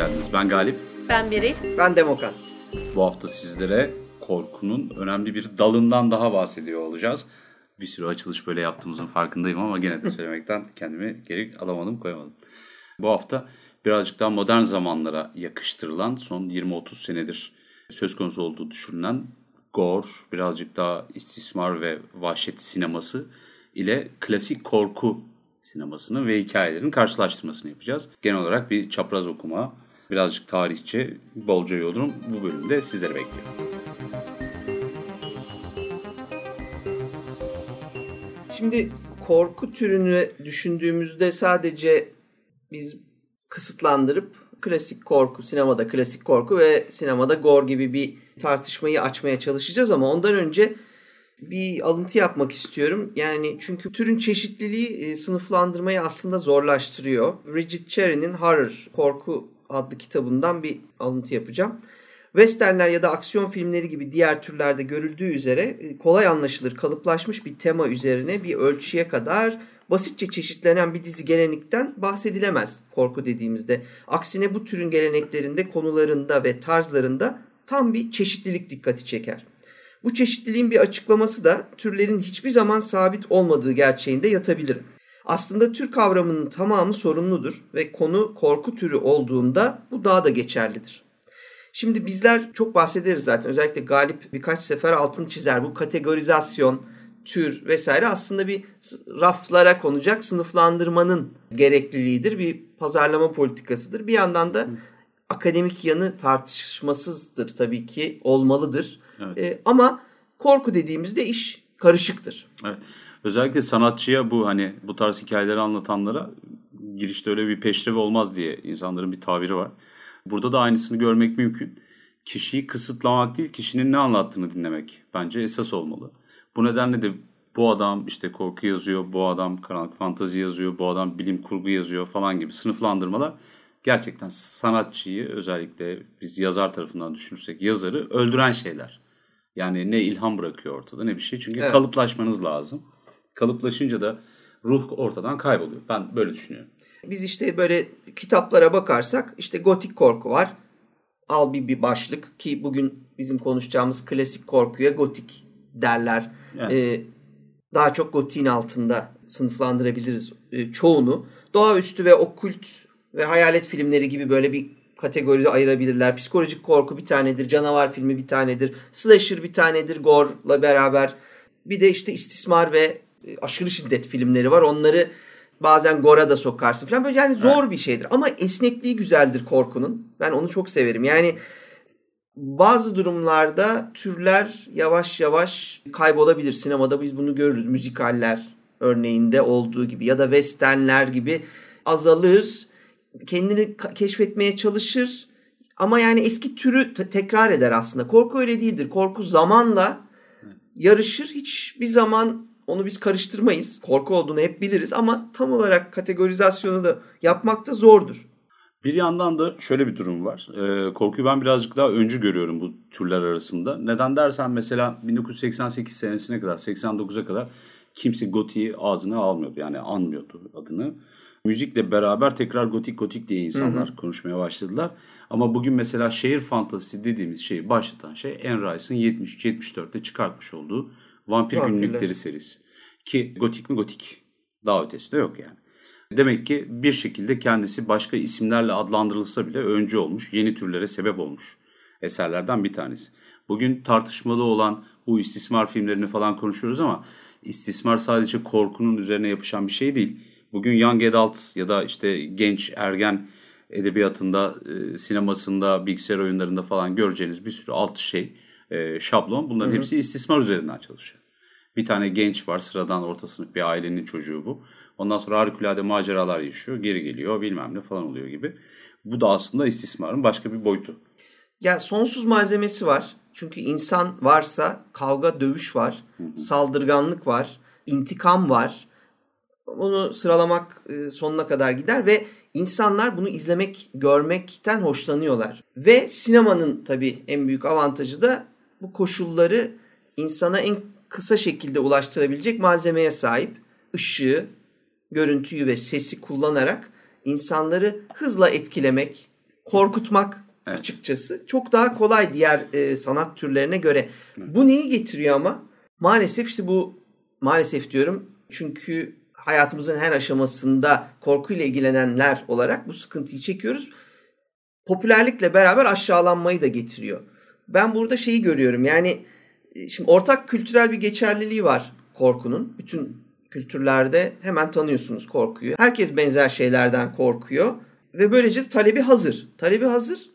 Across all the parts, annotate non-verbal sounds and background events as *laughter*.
geldiniz. Ben Galip. Ben Beri. Ben Demokan. Bu hafta sizlere korkunun önemli bir dalından daha bahsediyor olacağız. Bir sürü açılış böyle yaptığımızın farkındayım ama gene de *laughs* söylemekten kendimi geri alamadım koyamadım. Bu hafta birazcık daha modern zamanlara yakıştırılan son 20-30 senedir söz konusu olduğu düşünülen gore, birazcık daha istismar ve vahşet sineması ile klasik korku sinemasının ve hikayelerin karşılaştırmasını yapacağız. Genel olarak bir çapraz okuma, birazcık tarihçe, bolca yorum bu bölümde sizleri bekliyor. Şimdi korku türünü düşündüğümüzde sadece biz kısıtlandırıp klasik korku, sinemada klasik korku ve sinemada gore gibi bir tartışmayı açmaya çalışacağız ama ondan önce bir alıntı yapmak istiyorum. Yani çünkü türün çeşitliliği e, sınıflandırmayı aslında zorlaştırıyor. Richard Cherry'nin Horror, Korku adlı kitabından bir alıntı yapacağım. Westernler ya da aksiyon filmleri gibi diğer türlerde görüldüğü üzere e, kolay anlaşılır, kalıplaşmış bir tema üzerine bir ölçüye kadar basitçe çeşitlenen bir dizi gelenekten bahsedilemez korku dediğimizde. Aksine bu türün geleneklerinde, konularında ve tarzlarında tam bir çeşitlilik dikkati çeker. Bu çeşitliliğin bir açıklaması da türlerin hiçbir zaman sabit olmadığı gerçeğinde yatabilir. Aslında tür kavramının tamamı sorunludur ve konu korku türü olduğunda bu daha da geçerlidir. Şimdi bizler çok bahsederiz zaten. Özellikle Galip birkaç sefer altını çizer. Bu kategorizasyon, tür vesaire aslında bir raflara konacak sınıflandırmanın gerekliliğidir. Bir pazarlama politikasıdır. Bir yandan da akademik yanı tartışmasızdır tabii ki olmalıdır. Evet. E, ama korku dediğimizde iş karışıktır. Evet. Özellikle sanatçıya bu hani bu tarz hikayeleri anlatanlara girişte öyle bir peşrevi olmaz diye insanların bir tabiri var. Burada da aynısını görmek mümkün. Kişiyi kısıtlamak değil, kişinin ne anlattığını dinlemek bence esas olmalı. Bu nedenle de bu adam işte korku yazıyor, bu adam karanlık fantazi yazıyor, bu adam bilim kurgu yazıyor falan gibi sınıflandırmalar gerçekten sanatçıyı özellikle biz yazar tarafından düşünürsek yazarı öldüren şeyler. Yani ne ilham bırakıyor ortada ne bir şey. Çünkü evet. kalıplaşmanız lazım. Kalıplaşınca da ruh ortadan kayboluyor. Ben böyle düşünüyorum. Biz işte böyle kitaplara bakarsak işte gotik korku var. Al bir, bir başlık ki bugün bizim konuşacağımız klasik korkuya gotik derler. Evet. Ee, daha çok gotiğin altında sınıflandırabiliriz e, çoğunu. Doğaüstü ve okült ve hayalet filmleri gibi böyle bir kategoride ayırabilirler. Psikolojik korku bir tanedir, canavar filmi bir tanedir, slasher bir tanedir gore'la beraber. Bir de işte istismar ve aşırı şiddet filmleri var. Onları bazen gore'a da sokarsın falan. Böyle yani zor evet. bir şeydir. Ama esnekliği güzeldir korkunun. Ben onu çok severim. Yani bazı durumlarda türler yavaş yavaş kaybolabilir. Sinemada biz bunu görürüz. Müzikaller örneğinde olduğu gibi ya da westernler gibi azalır kendini keşfetmeye çalışır ama yani eski türü tekrar eder aslında. Korku öyle değildir. Korku zamanla yarışır. Hiçbir zaman onu biz karıştırmayız. Korku olduğunu hep biliriz ama tam olarak kategorizasyonu da yapmak da zordur. Bir yandan da şöyle bir durum var. Ee, korkuyu ben birazcık daha öncü görüyorum bu türler arasında. Neden dersen mesela 1988 senesine kadar, 89'a kadar kimse Goti'yi ağzına almıyordu. Yani anmıyordu adını müzikle beraber tekrar gotik gotik diye insanlar hı hı. konuşmaya başladılar. Ama bugün mesela şehir fantazisi dediğimiz şeyi başlatan şey Anne Rice'ın 73-74'te çıkartmış olduğu Vampir Vampirler. Günlükleri serisi. Ki gotik mi gotik. Daha ötesi de yok yani. Demek ki bir şekilde kendisi başka isimlerle adlandırılsa bile öncü olmuş, yeni türlere sebep olmuş eserlerden bir tanesi. Bugün tartışmalı olan bu istismar filmlerini falan konuşuyoruz ama istismar sadece korkunun üzerine yapışan bir şey değil bugün young adult ya da işte genç ergen edebiyatında, e, sinemasında, bilgisayar oyunlarında falan göreceğiniz bir sürü alt şey, e, şablon bunların hı hı. hepsi istismar üzerinden çalışıyor. Bir tane genç var sıradan orta sınıf bir ailenin çocuğu bu. Ondan sonra harikulade maceralar yaşıyor, geri geliyor bilmem ne falan oluyor gibi. Bu da aslında istismarın başka bir boyutu. Ya sonsuz malzemesi var. Çünkü insan varsa kavga, dövüş var, saldırganlık var, intikam var, onu sıralamak e, sonuna kadar gider ve insanlar bunu izlemek, görmekten hoşlanıyorlar. Ve sinemanın tabii en büyük avantajı da bu koşulları insana en kısa şekilde ulaştırabilecek malzemeye sahip. Işığı, görüntüyü ve sesi kullanarak insanları hızla etkilemek, korkutmak evet. açıkçası çok daha kolay diğer e, sanat türlerine göre. Evet. Bu neyi getiriyor ama? Maalesef işte bu maalesef diyorum çünkü hayatımızın her aşamasında korkuyla ilgilenenler olarak bu sıkıntıyı çekiyoruz. Popülerlikle beraber aşağılanmayı da getiriyor. Ben burada şeyi görüyorum yani şimdi ortak kültürel bir geçerliliği var korkunun. Bütün kültürlerde hemen tanıyorsunuz korkuyu. Herkes benzer şeylerden korkuyor ve böylece talebi hazır. Talebi hazır.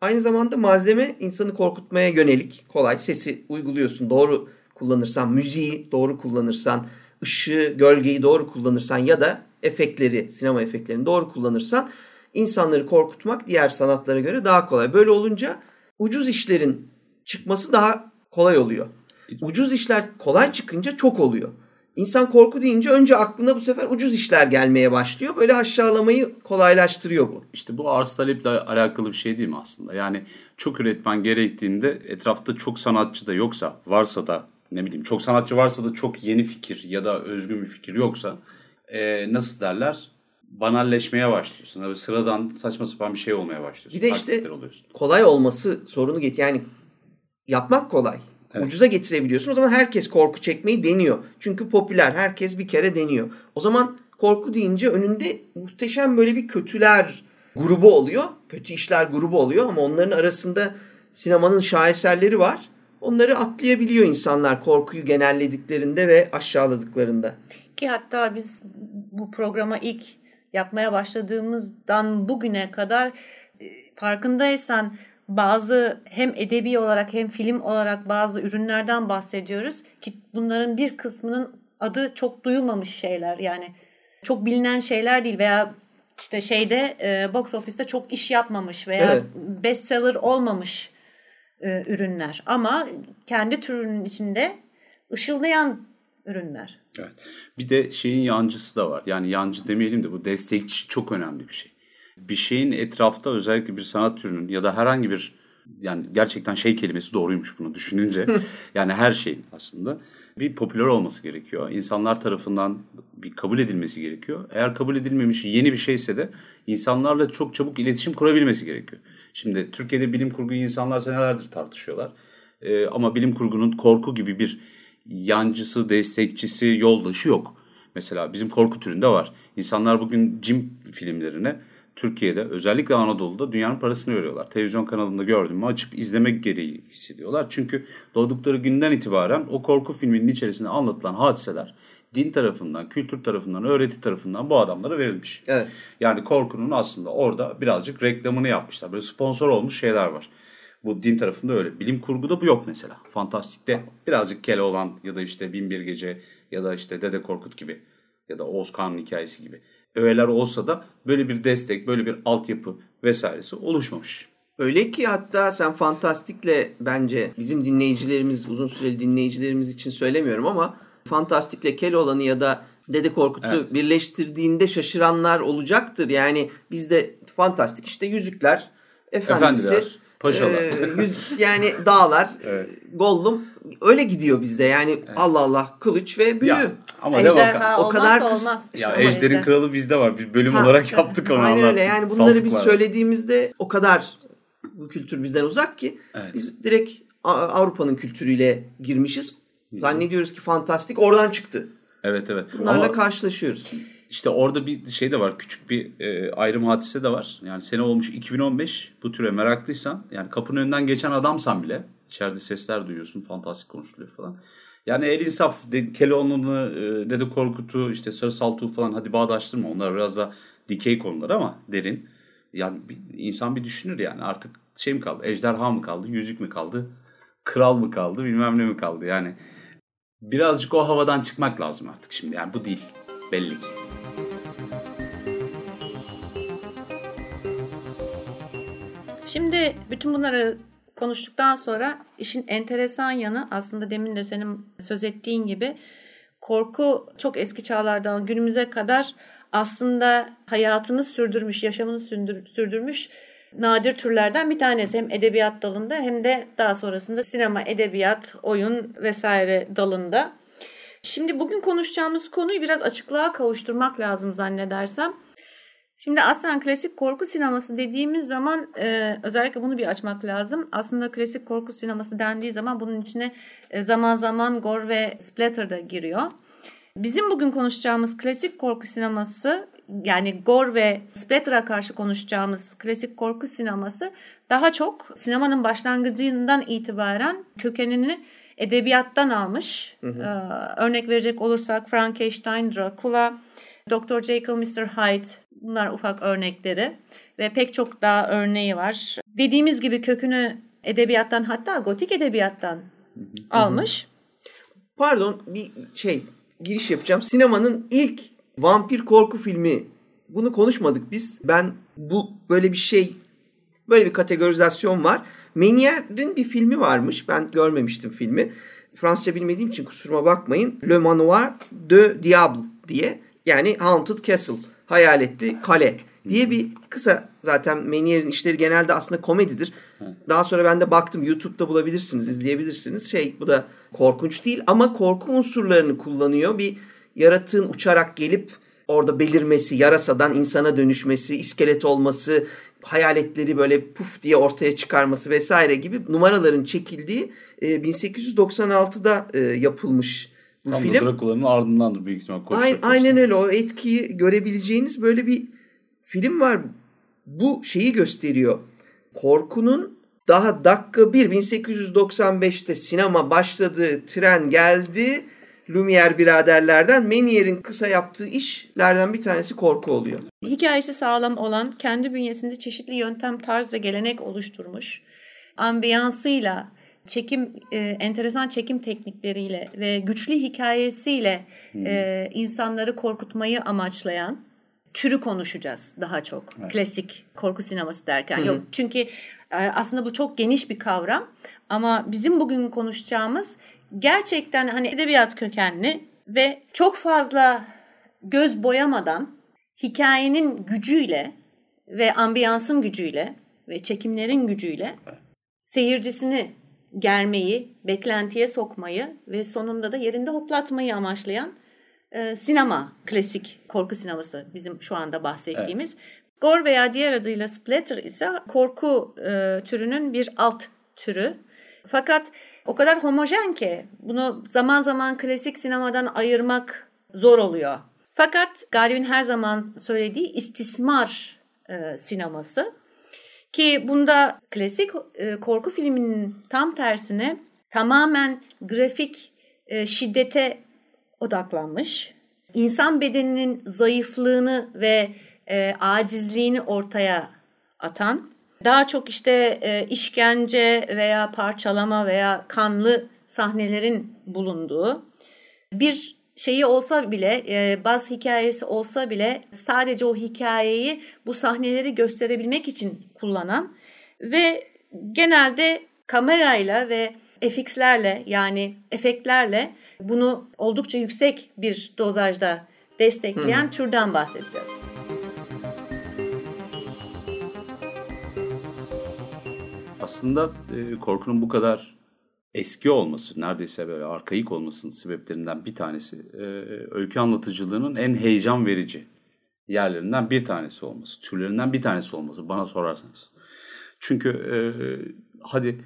Aynı zamanda malzeme insanı korkutmaya yönelik. Kolay sesi uyguluyorsun. Doğru kullanırsan, müziği doğru kullanırsan, ışığı, gölgeyi doğru kullanırsan ya da efektleri, sinema efektlerini doğru kullanırsan insanları korkutmak diğer sanatlara göre daha kolay. Böyle olunca ucuz işlerin çıkması daha kolay oluyor. Ucuz işler kolay çıkınca çok oluyor. İnsan korku deyince önce aklına bu sefer ucuz işler gelmeye başlıyor. Böyle aşağılamayı kolaylaştırıyor bu. İşte bu arz taleple alakalı bir şey değil mi aslında? Yani çok üretmen gerektiğinde etrafta çok sanatçı da yoksa, varsa da ne bileyim çok sanatçı varsa da çok yeni fikir ya da özgün bir fikir yoksa e, nasıl derler? banalleşmeye başlıyorsun. Böyle sıradan saçma sapan bir şey olmaya başlıyorsun. Bir de işte kolay olması sorunu get yani yapmak kolay. Evet. Ucuza getirebiliyorsun. O zaman herkes korku çekmeyi deniyor. Çünkü popüler. Herkes bir kere deniyor. O zaman korku deyince önünde muhteşem böyle bir kötüler grubu oluyor. Kötü işler grubu oluyor ama onların arasında sinemanın şaheserleri var. Onları atlayabiliyor insanlar korkuyu genellediklerinde ve aşağıladıklarında. Ki hatta biz bu programa ilk yapmaya başladığımızdan bugüne kadar e, farkındaysan bazı hem edebi olarak hem film olarak bazı ürünlerden bahsediyoruz ki bunların bir kısmının adı çok duyulmamış şeyler yani çok bilinen şeyler değil veya işte şeyde e, box office'te çok iş yapmamış veya evet. bestseller olmamış e, ürünler ama kendi türünün içinde ışıldayan ürünler. Evet. Bir de şeyin yancısı da var. Yani yancı demeyelim de bu destekçi çok önemli bir şey. Bir şeyin etrafta özellikle bir sanat türünün ya da herhangi bir yani gerçekten şey kelimesi doğruymuş bunu düşününce. *laughs* yani her şeyin aslında bir popüler olması gerekiyor. İnsanlar tarafından bir kabul edilmesi gerekiyor. Eğer kabul edilmemiş yeni bir şeyse de insanlarla çok çabuk iletişim kurabilmesi gerekiyor. Şimdi Türkiye'de bilim kurguyu insanlar senelerdir tartışıyorlar. Ee, ama bilim kurgunun korku gibi bir yancısı, destekçisi, yoldaşı yok. Mesela bizim korku türünde var. İnsanlar bugün cim filmlerine Türkiye'de özellikle Anadolu'da dünyanın parasını veriyorlar. Televizyon kanalında gördüğümü açıp izlemek gereği hissediyorlar. Çünkü doğdukları günden itibaren o korku filminin içerisinde anlatılan hadiseler din tarafından, kültür tarafından, öğreti tarafından bu adamlara verilmiş. Evet. Yani korkunun aslında orada birazcık reklamını yapmışlar. Böyle sponsor olmuş şeyler var. Bu din tarafında öyle. Bilim kurguda bu yok mesela. Fantastikte birazcık kele olan ya da işte Binbir Gece ya da işte Dede Korkut gibi ya da Oğuz hikayesi gibi öğeler olsa da böyle bir destek, böyle bir altyapı vesairesi oluşmamış. Öyle ki hatta sen Fantastik'le bence bizim dinleyicilerimiz, uzun süreli dinleyicilerimiz için söylemiyorum ama Fantastik'le Keloğlan'ı ya da Dede Korkut'u evet. birleştirdiğinde şaşıranlar olacaktır. Yani bizde Fantastik işte Yüzükler, Efendisi, Efendiler. Paşalar. E, yüz, yani dağlar, *laughs* evet. Gollum öyle gidiyor bizde. Yani evet. Allah Allah kılıç ve büyü. Ya, ama Ejderha o kadar kıs- olmaz. Ya işte Ejder'in ejder. kralı bizde var. Bir bölüm ha, olarak yaptık onu. Aynen öyle. Yani bunları biz söylediğimizde o kadar bu kültür bizden uzak ki evet. biz direkt Avrupa'nın kültürüyle girmişiz. Zannediyoruz ki fantastik oradan çıktı. Evet evet. Bunlarla Ama karşılaşıyoruz. İşte orada bir şey de var. Küçük bir e, ayrım hadise de var. Yani sene olmuş 2015. Bu türe meraklıysan yani kapının önünden geçen adamsan bile içeride sesler duyuyorsun. Fantastik konuşuluyor falan. Yani el insaf. De, e, Dede Korkut'u, işte Sarı Saltuğ falan hadi bağdaştırma. Onlar biraz da dikey konular ama derin. Yani bir, insan bir düşünür yani artık şey mi kaldı? Ejderha mı kaldı? Yüzük mü kaldı? Kral mı kaldı? Bilmem ne mi kaldı? Yani birazcık o havadan çıkmak lazım artık şimdi. Yani bu değil. Belli ki. Şimdi bütün bunları konuştuktan sonra işin enteresan yanı aslında demin de senin söz ettiğin gibi korku çok eski çağlardan günümüze kadar aslında hayatını sürdürmüş, yaşamını sürdürmüş nadir türlerden bir tanesi. Hem edebiyat dalında hem de daha sonrasında sinema, edebiyat, oyun vesaire dalında. Şimdi bugün konuşacağımız konuyu biraz açıklığa kavuşturmak lazım zannedersem. Şimdi aslında klasik korku sineması dediğimiz zaman e, özellikle bunu bir açmak lazım. Aslında klasik korku sineması dendiği zaman bunun içine e, zaman zaman gore ve splatter da giriyor. Bizim bugün konuşacağımız klasik korku sineması yani gore ve splatter'a karşı konuşacağımız klasik korku sineması daha çok sinemanın başlangıcından itibaren kökenini edebiyattan almış. Hı hı. Ee, örnek verecek olursak Frankenstein, Dracula, Dr. Jekyll, Mr. Hyde bunlar ufak örnekleri ve pek çok daha örneği var. Dediğimiz gibi kökünü edebiyattan hatta gotik edebiyattan hı hı. almış. Pardon bir şey giriş yapacağım. Sinemanın ilk vampir korku filmi bunu konuşmadık biz. Ben bu böyle bir şey böyle bir kategorizasyon var. Menier'in bir filmi varmış. Ben görmemiştim filmi. Fransızca bilmediğim için kusuruma bakmayın. Le Manoir de Diable diye. Yani Haunted Castle. Hayaletli kale diye bir kısa zaten Menier'in işleri genelde aslında komedidir. Daha sonra ben de baktım YouTube'da bulabilirsiniz, izleyebilirsiniz. Şey bu da korkunç değil ama korku unsurlarını kullanıyor. Bir yaratığın uçarak gelip orada belirmesi, yarasadan insana dönüşmesi, iskelet olması, hayaletleri böyle puf diye ortaya çıkarması vesaire gibi numaraların çekildiği e, 1896'da e, yapılmış bu Tam film. Tam Dracula'nın ardındandır büyük ihtimal. Aynen, aynen öyle o etkiyi görebileceğiniz böyle bir film var. Bu şeyi gösteriyor. Korkunun daha dakika 1 1895'te sinema başladı, tren geldi Lumière biraderlerden Menier'in kısa yaptığı işlerden bir tanesi korku oluyor. Hikayesi sağlam olan, kendi bünyesinde çeşitli yöntem, tarz ve gelenek oluşturmuş. Ambiyansıyla, çekim e, enteresan çekim teknikleriyle ve güçlü hikayesiyle hmm. e, insanları korkutmayı amaçlayan türü konuşacağız daha çok. Evet. Klasik korku sineması derken. Yok çünkü e, aslında bu çok geniş bir kavram ama bizim bugün konuşacağımız gerçekten hani edebiyat kökenli ve çok fazla göz boyamadan hikayenin gücüyle ve ambiyansın gücüyle ve çekimlerin gücüyle seyircisini germeyi, beklentiye sokmayı ve sonunda da yerinde hoplatmayı amaçlayan e, sinema, klasik korku sineması bizim şu anda bahsettiğimiz. Evet. Gore veya diğer adıyla splatter ise korku e, türünün bir alt türü. Fakat o kadar homojen ki bunu zaman zaman klasik sinemadan ayırmak zor oluyor. Fakat Galip'in her zaman söylediği istismar e, sineması ki bunda klasik e, korku filminin tam tersine tamamen grafik e, şiddete odaklanmış. İnsan bedeninin zayıflığını ve e, acizliğini ortaya atan daha çok işte e, işkence veya parçalama veya kanlı sahnelerin bulunduğu bir şeyi olsa bile, e, baz hikayesi olsa bile sadece o hikayeyi bu sahneleri gösterebilmek için kullanan ve genelde kamerayla ve FX'lerle yani efektlerle bunu oldukça yüksek bir dozajda destekleyen hmm. türden bahsedeceğiz. Aslında e, korkunun bu kadar eski olması, neredeyse böyle arkaik olmasının sebeplerinden bir tanesi e, öykü anlatıcılığının en heyecan verici yerlerinden bir tanesi olması, türlerinden bir tanesi olması bana sorarsanız. Çünkü e, hadi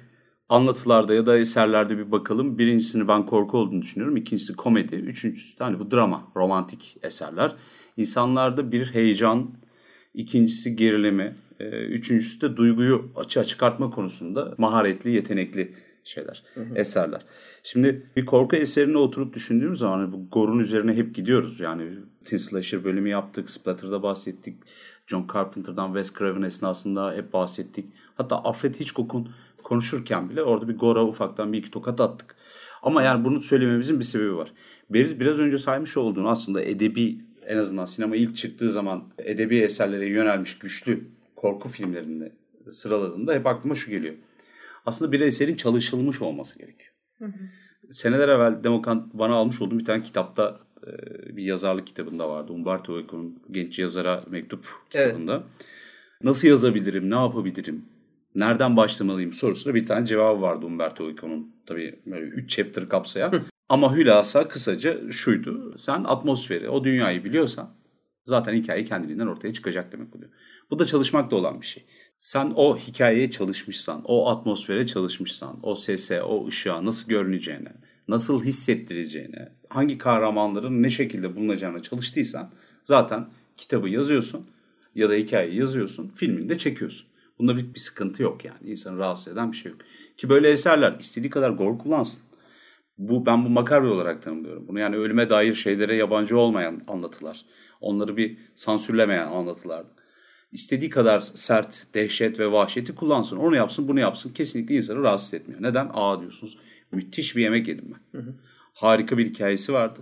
anlatılarda ya da eserlerde bir bakalım. Birincisini ben korku olduğunu düşünüyorum. İkincisi komedi. Üçüncüsü hani bu drama, romantik eserler. İnsanlarda bir heyecan, ikincisi gerileme, e, üçüncüsü de duyguyu açığa çıkartma konusunda maharetli, yetenekli şeyler, hı hı. eserler. Şimdi bir korku eserine oturup düşündüğümüz zaman hani bu gorun üzerine hep gidiyoruz. Yani Teen Slasher bölümü yaptık, Splatter'da bahsettik. John Carpenter'dan Wes Craven esnasında hep bahsettik. Hatta Alfred Hitchcock'un konuşurken bile orada bir gora ufaktan bir iki tokat attık. Ama yani bunu söylememizin bir sebebi var. Biraz önce saymış olduğun aslında edebi en azından sinema ilk çıktığı zaman edebi eserlere yönelmiş güçlü korku filmlerinde sıraladığında hep aklıma şu geliyor. Aslında bir eserin çalışılmış olması gerekiyor. Hı hı. Seneler evvel Demokant bana almış olduğum bir tane kitapta e, bir yazarlık kitabında vardı. Umberto Eco'nun genç yazara mektup kitabında. Evet. Nasıl yazabilirim, ne yapabilirim, nereden başlamalıyım sorusuna bir tane cevabı vardı Umberto Eco'nun. Tabii böyle 3 chapter kapsayan. Ama hülasa kısaca şuydu. Sen atmosferi, o dünyayı biliyorsan Zaten hikaye kendiliğinden ortaya çıkacak demek oluyor. Bu da çalışmakta olan bir şey. Sen o hikayeye çalışmışsan, o atmosfere çalışmışsan, o sese, o ışığa nasıl görüneceğine, nasıl hissettireceğine, hangi kahramanların ne şekilde bulunacağına çalıştıysan zaten kitabı yazıyorsun ya da hikayeyi yazıyorsun, filmini de çekiyorsun. Bunda bir, bir sıkıntı yok yani. İnsanı rahatsız eden bir şey yok. Ki böyle eserler istediği kadar gore kullansın. Bu ben bu makara olarak tanımlıyorum. Bunu yani ölüme dair şeylere yabancı olmayan anlatılar. Onları bir sansürlemeyen anlatılar. İstediği kadar sert, dehşet ve vahşeti kullansın. Onu yapsın, bunu yapsın. Kesinlikle insanı rahatsız etmiyor. Neden? Aa diyorsunuz. Müthiş bir yemek yedim ben. Hı hı. Harika bir hikayesi vardı.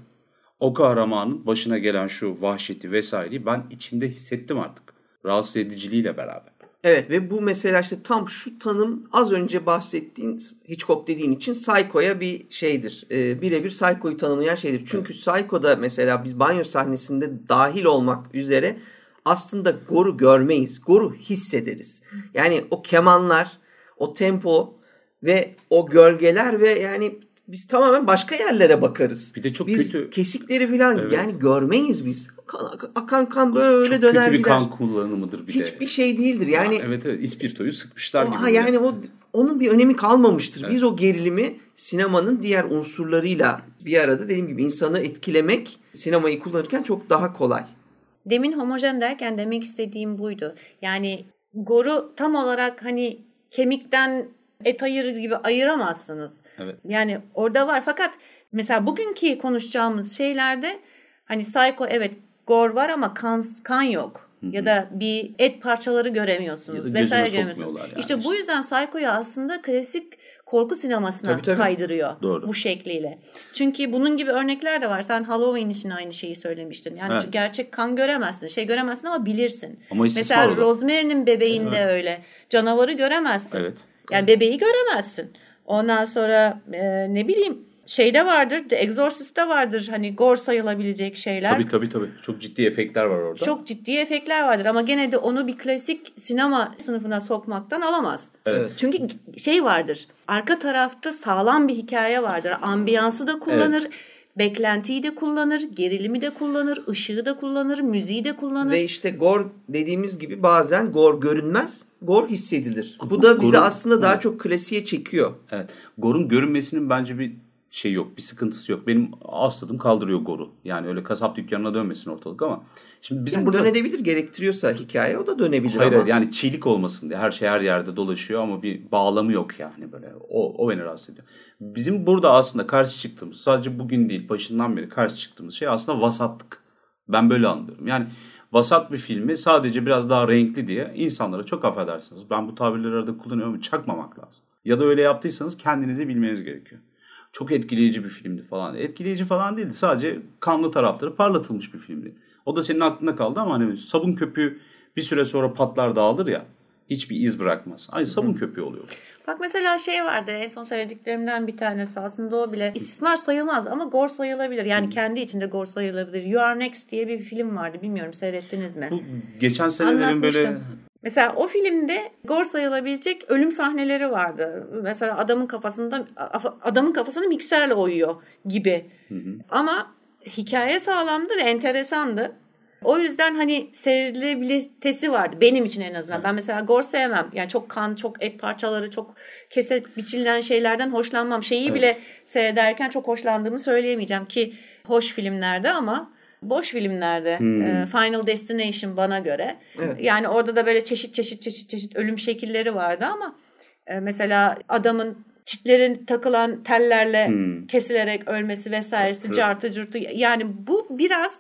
O kahramanın başına gelen şu vahşeti vesaireyi ben içimde hissettim artık. Rahatsız ediciliğiyle beraber. Evet ve bu mesela işte tam şu tanım az önce bahsettiğin Hitchcock dediğin için Psycho'ya bir şeydir. E, birebir Psycho'yu tanımlayan şeydir. Çünkü evet. Psycho'da mesela biz banyo sahnesinde dahil olmak üzere aslında goru görmeyiz. Goru hissederiz. Yani o kemanlar, o tempo ve o gölgeler ve yani biz tamamen başka yerlere bakarız. Bir de çok biz kötü. kesikleri falan evet. yani görmeyiz biz. Kan, akan kan böyle çok döner kötü bir gider. kan kullanımıdır bir Hiçbir de. Hiçbir şey değildir. Yani ya, evet evet ispirtoyu sıkmışlar o, gibi. Yani o onun bir önemi kalmamıştır. Evet. Biz o gerilimi sinemanın diğer unsurlarıyla bir arada dediğim gibi insanı etkilemek sinemayı kullanırken çok daha kolay. Demin homojen derken demek istediğim buydu. Yani goru tam olarak hani kemikten et ayırır gibi ayıramazsınız. Evet. Yani orada var fakat mesela bugünkü konuşacağımız şeylerde hani psycho evet gore var ama kan, kan yok. Hı-hı. Ya da bir et parçaları göremiyorsunuz vesaire göremiyorsunuz. Yani işte bu yüzden Psycho'yu aslında klasik korku sinemasına tabii, tabii. kaydırıyor Doğru. bu şekliyle. Çünkü bunun gibi örnekler de var. Sen Halloween için aynı şeyi söylemiştin. Yani evet. gerçek kan göremezsin. Şey göremezsin ama bilirsin. Ama Mesela Rosemary'nin bebeğinde evet. öyle. Canavarı göremezsin. Evet. Yani bebeği göremezsin. Ondan sonra e, ne bileyim şeyde vardır, The Exorcist'te vardır hani gore sayılabilecek şeyler. Tabii tabii tabii. Çok ciddi efektler var orada. Çok ciddi efektler vardır ama gene de onu bir klasik sinema sınıfına sokmaktan alamaz. Evet. Çünkü şey vardır. Arka tarafta sağlam bir hikaye vardır. Ambiyansı da kullanır. Evet. Beklentiyi de kullanır, gerilimi de kullanır, ışığı da kullanır, müziği de kullanır. Ve işte gor dediğimiz gibi bazen gor görünmez, gor hissedilir. Bu da bizi Gorun, aslında daha evet. çok klasiğe çekiyor. Evet. Gorun görünmesinin bence bir şey yok, bir sıkıntısı yok. Benim asladım kaldırıyor goru. Yani öyle kasap dükkanına dönmesin ortalık ama. Şimdi bizim yani burada dönebilir gerektiriyorsa hikaye o da dönebilir hayır, ama. yani çiğlik olmasın diye her şey her yerde dolaşıyor ama bir bağlamı yok yani böyle. O, o beni rahatsız ediyor. Bizim burada aslında karşı çıktığımız sadece bugün değil başından beri karşı çıktığımız şey aslında vasatlık. Ben böyle anlıyorum. Yani vasat bir filmi sadece biraz daha renkli diye insanlara çok affedersiniz. Ben bu tabirleri arada kullanıyorum ama çakmamak lazım. Ya da öyle yaptıysanız kendinizi bilmeniz gerekiyor çok etkileyici bir filmdi falan. Etkileyici falan değildi. Sadece kanlı tarafları parlatılmış bir filmdi. O da senin aklında kaldı ama hani sabun köpüğü bir süre sonra patlar dağılır ya. Hiçbir iz bırakmaz. Aynı sabun köpüğü oluyor. Bak mesela şey vardı en son söylediklerimden bir tanesi aslında o bile istismar sayılmaz ama gor sayılabilir. Yani kendi içinde gor sayılabilir. You Are Next diye bir film vardı bilmiyorum seyrettiniz mi? Bu geçen senelerin böyle Mesela o filmde gor sayılabilecek ölüm sahneleri vardı. Mesela adamın kafasında adamın kafasını mikserle oyuyor gibi. Hı hı. Ama hikaye sağlamdı ve enteresandı. O yüzden hani seyredilebilitesi vardı benim için en azından. Evet. Ben mesela gor sevmem. Yani çok kan, çok et parçaları, çok kese biçilen şeylerden hoşlanmam. Şeyi evet. bile seyrederken çok hoşlandığımı söyleyemeyeceğim ki hoş filmlerde ama boş filmlerde hmm. e, Final Destination bana göre. Evet. Yani orada da böyle çeşit çeşit çeşit çeşit ölüm şekilleri vardı ama e, mesela adamın çitlerin takılan tellerle hmm. kesilerek ölmesi vesairesi evet. cartı curtu yani bu biraz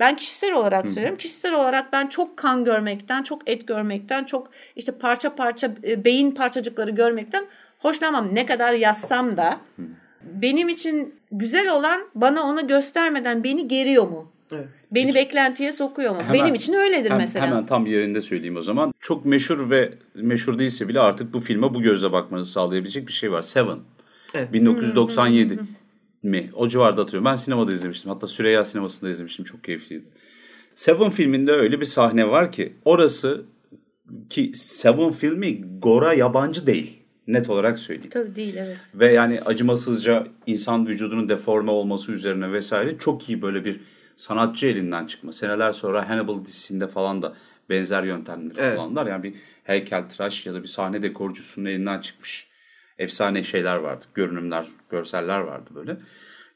ben kişisel olarak hmm. söylüyorum. Kişisel olarak ben çok kan görmekten, çok et görmekten, çok işte parça parça e, beyin parçacıkları görmekten hoşlanmam. Ne kadar yazsam da hmm benim için güzel olan bana onu göstermeden beni geriyor mu? Evet. Beni beklentiye sokuyor mu? Hemen, Benim için öyledir hem, mesela. Hemen tam yerinde söyleyeyim o zaman. Çok meşhur ve meşhur değilse bile artık bu filme bu gözle bakmanızı sağlayabilecek bir şey var. Seven. Evet. 1997 mi? O civarda hatırlıyorum. Ben sinemada izlemiştim. Hatta Süreyya sinemasında izlemiştim. Çok keyifliydi. Seven filminde öyle bir sahne var ki orası ki Seven filmi Gora yabancı değil. Net olarak söyleyeyim. Tabii değil evet. Ve yani acımasızca insan vücudunun deforme olması üzerine vesaire çok iyi böyle bir sanatçı elinden çıkma. Seneler sonra Hannibal dizisinde falan da benzer yöntemleri Evet. kullandılar. Yani bir heykeltıraş ya da bir sahne dekorcusunun elinden çıkmış efsane şeyler vardı. Görünümler, görseller vardı böyle.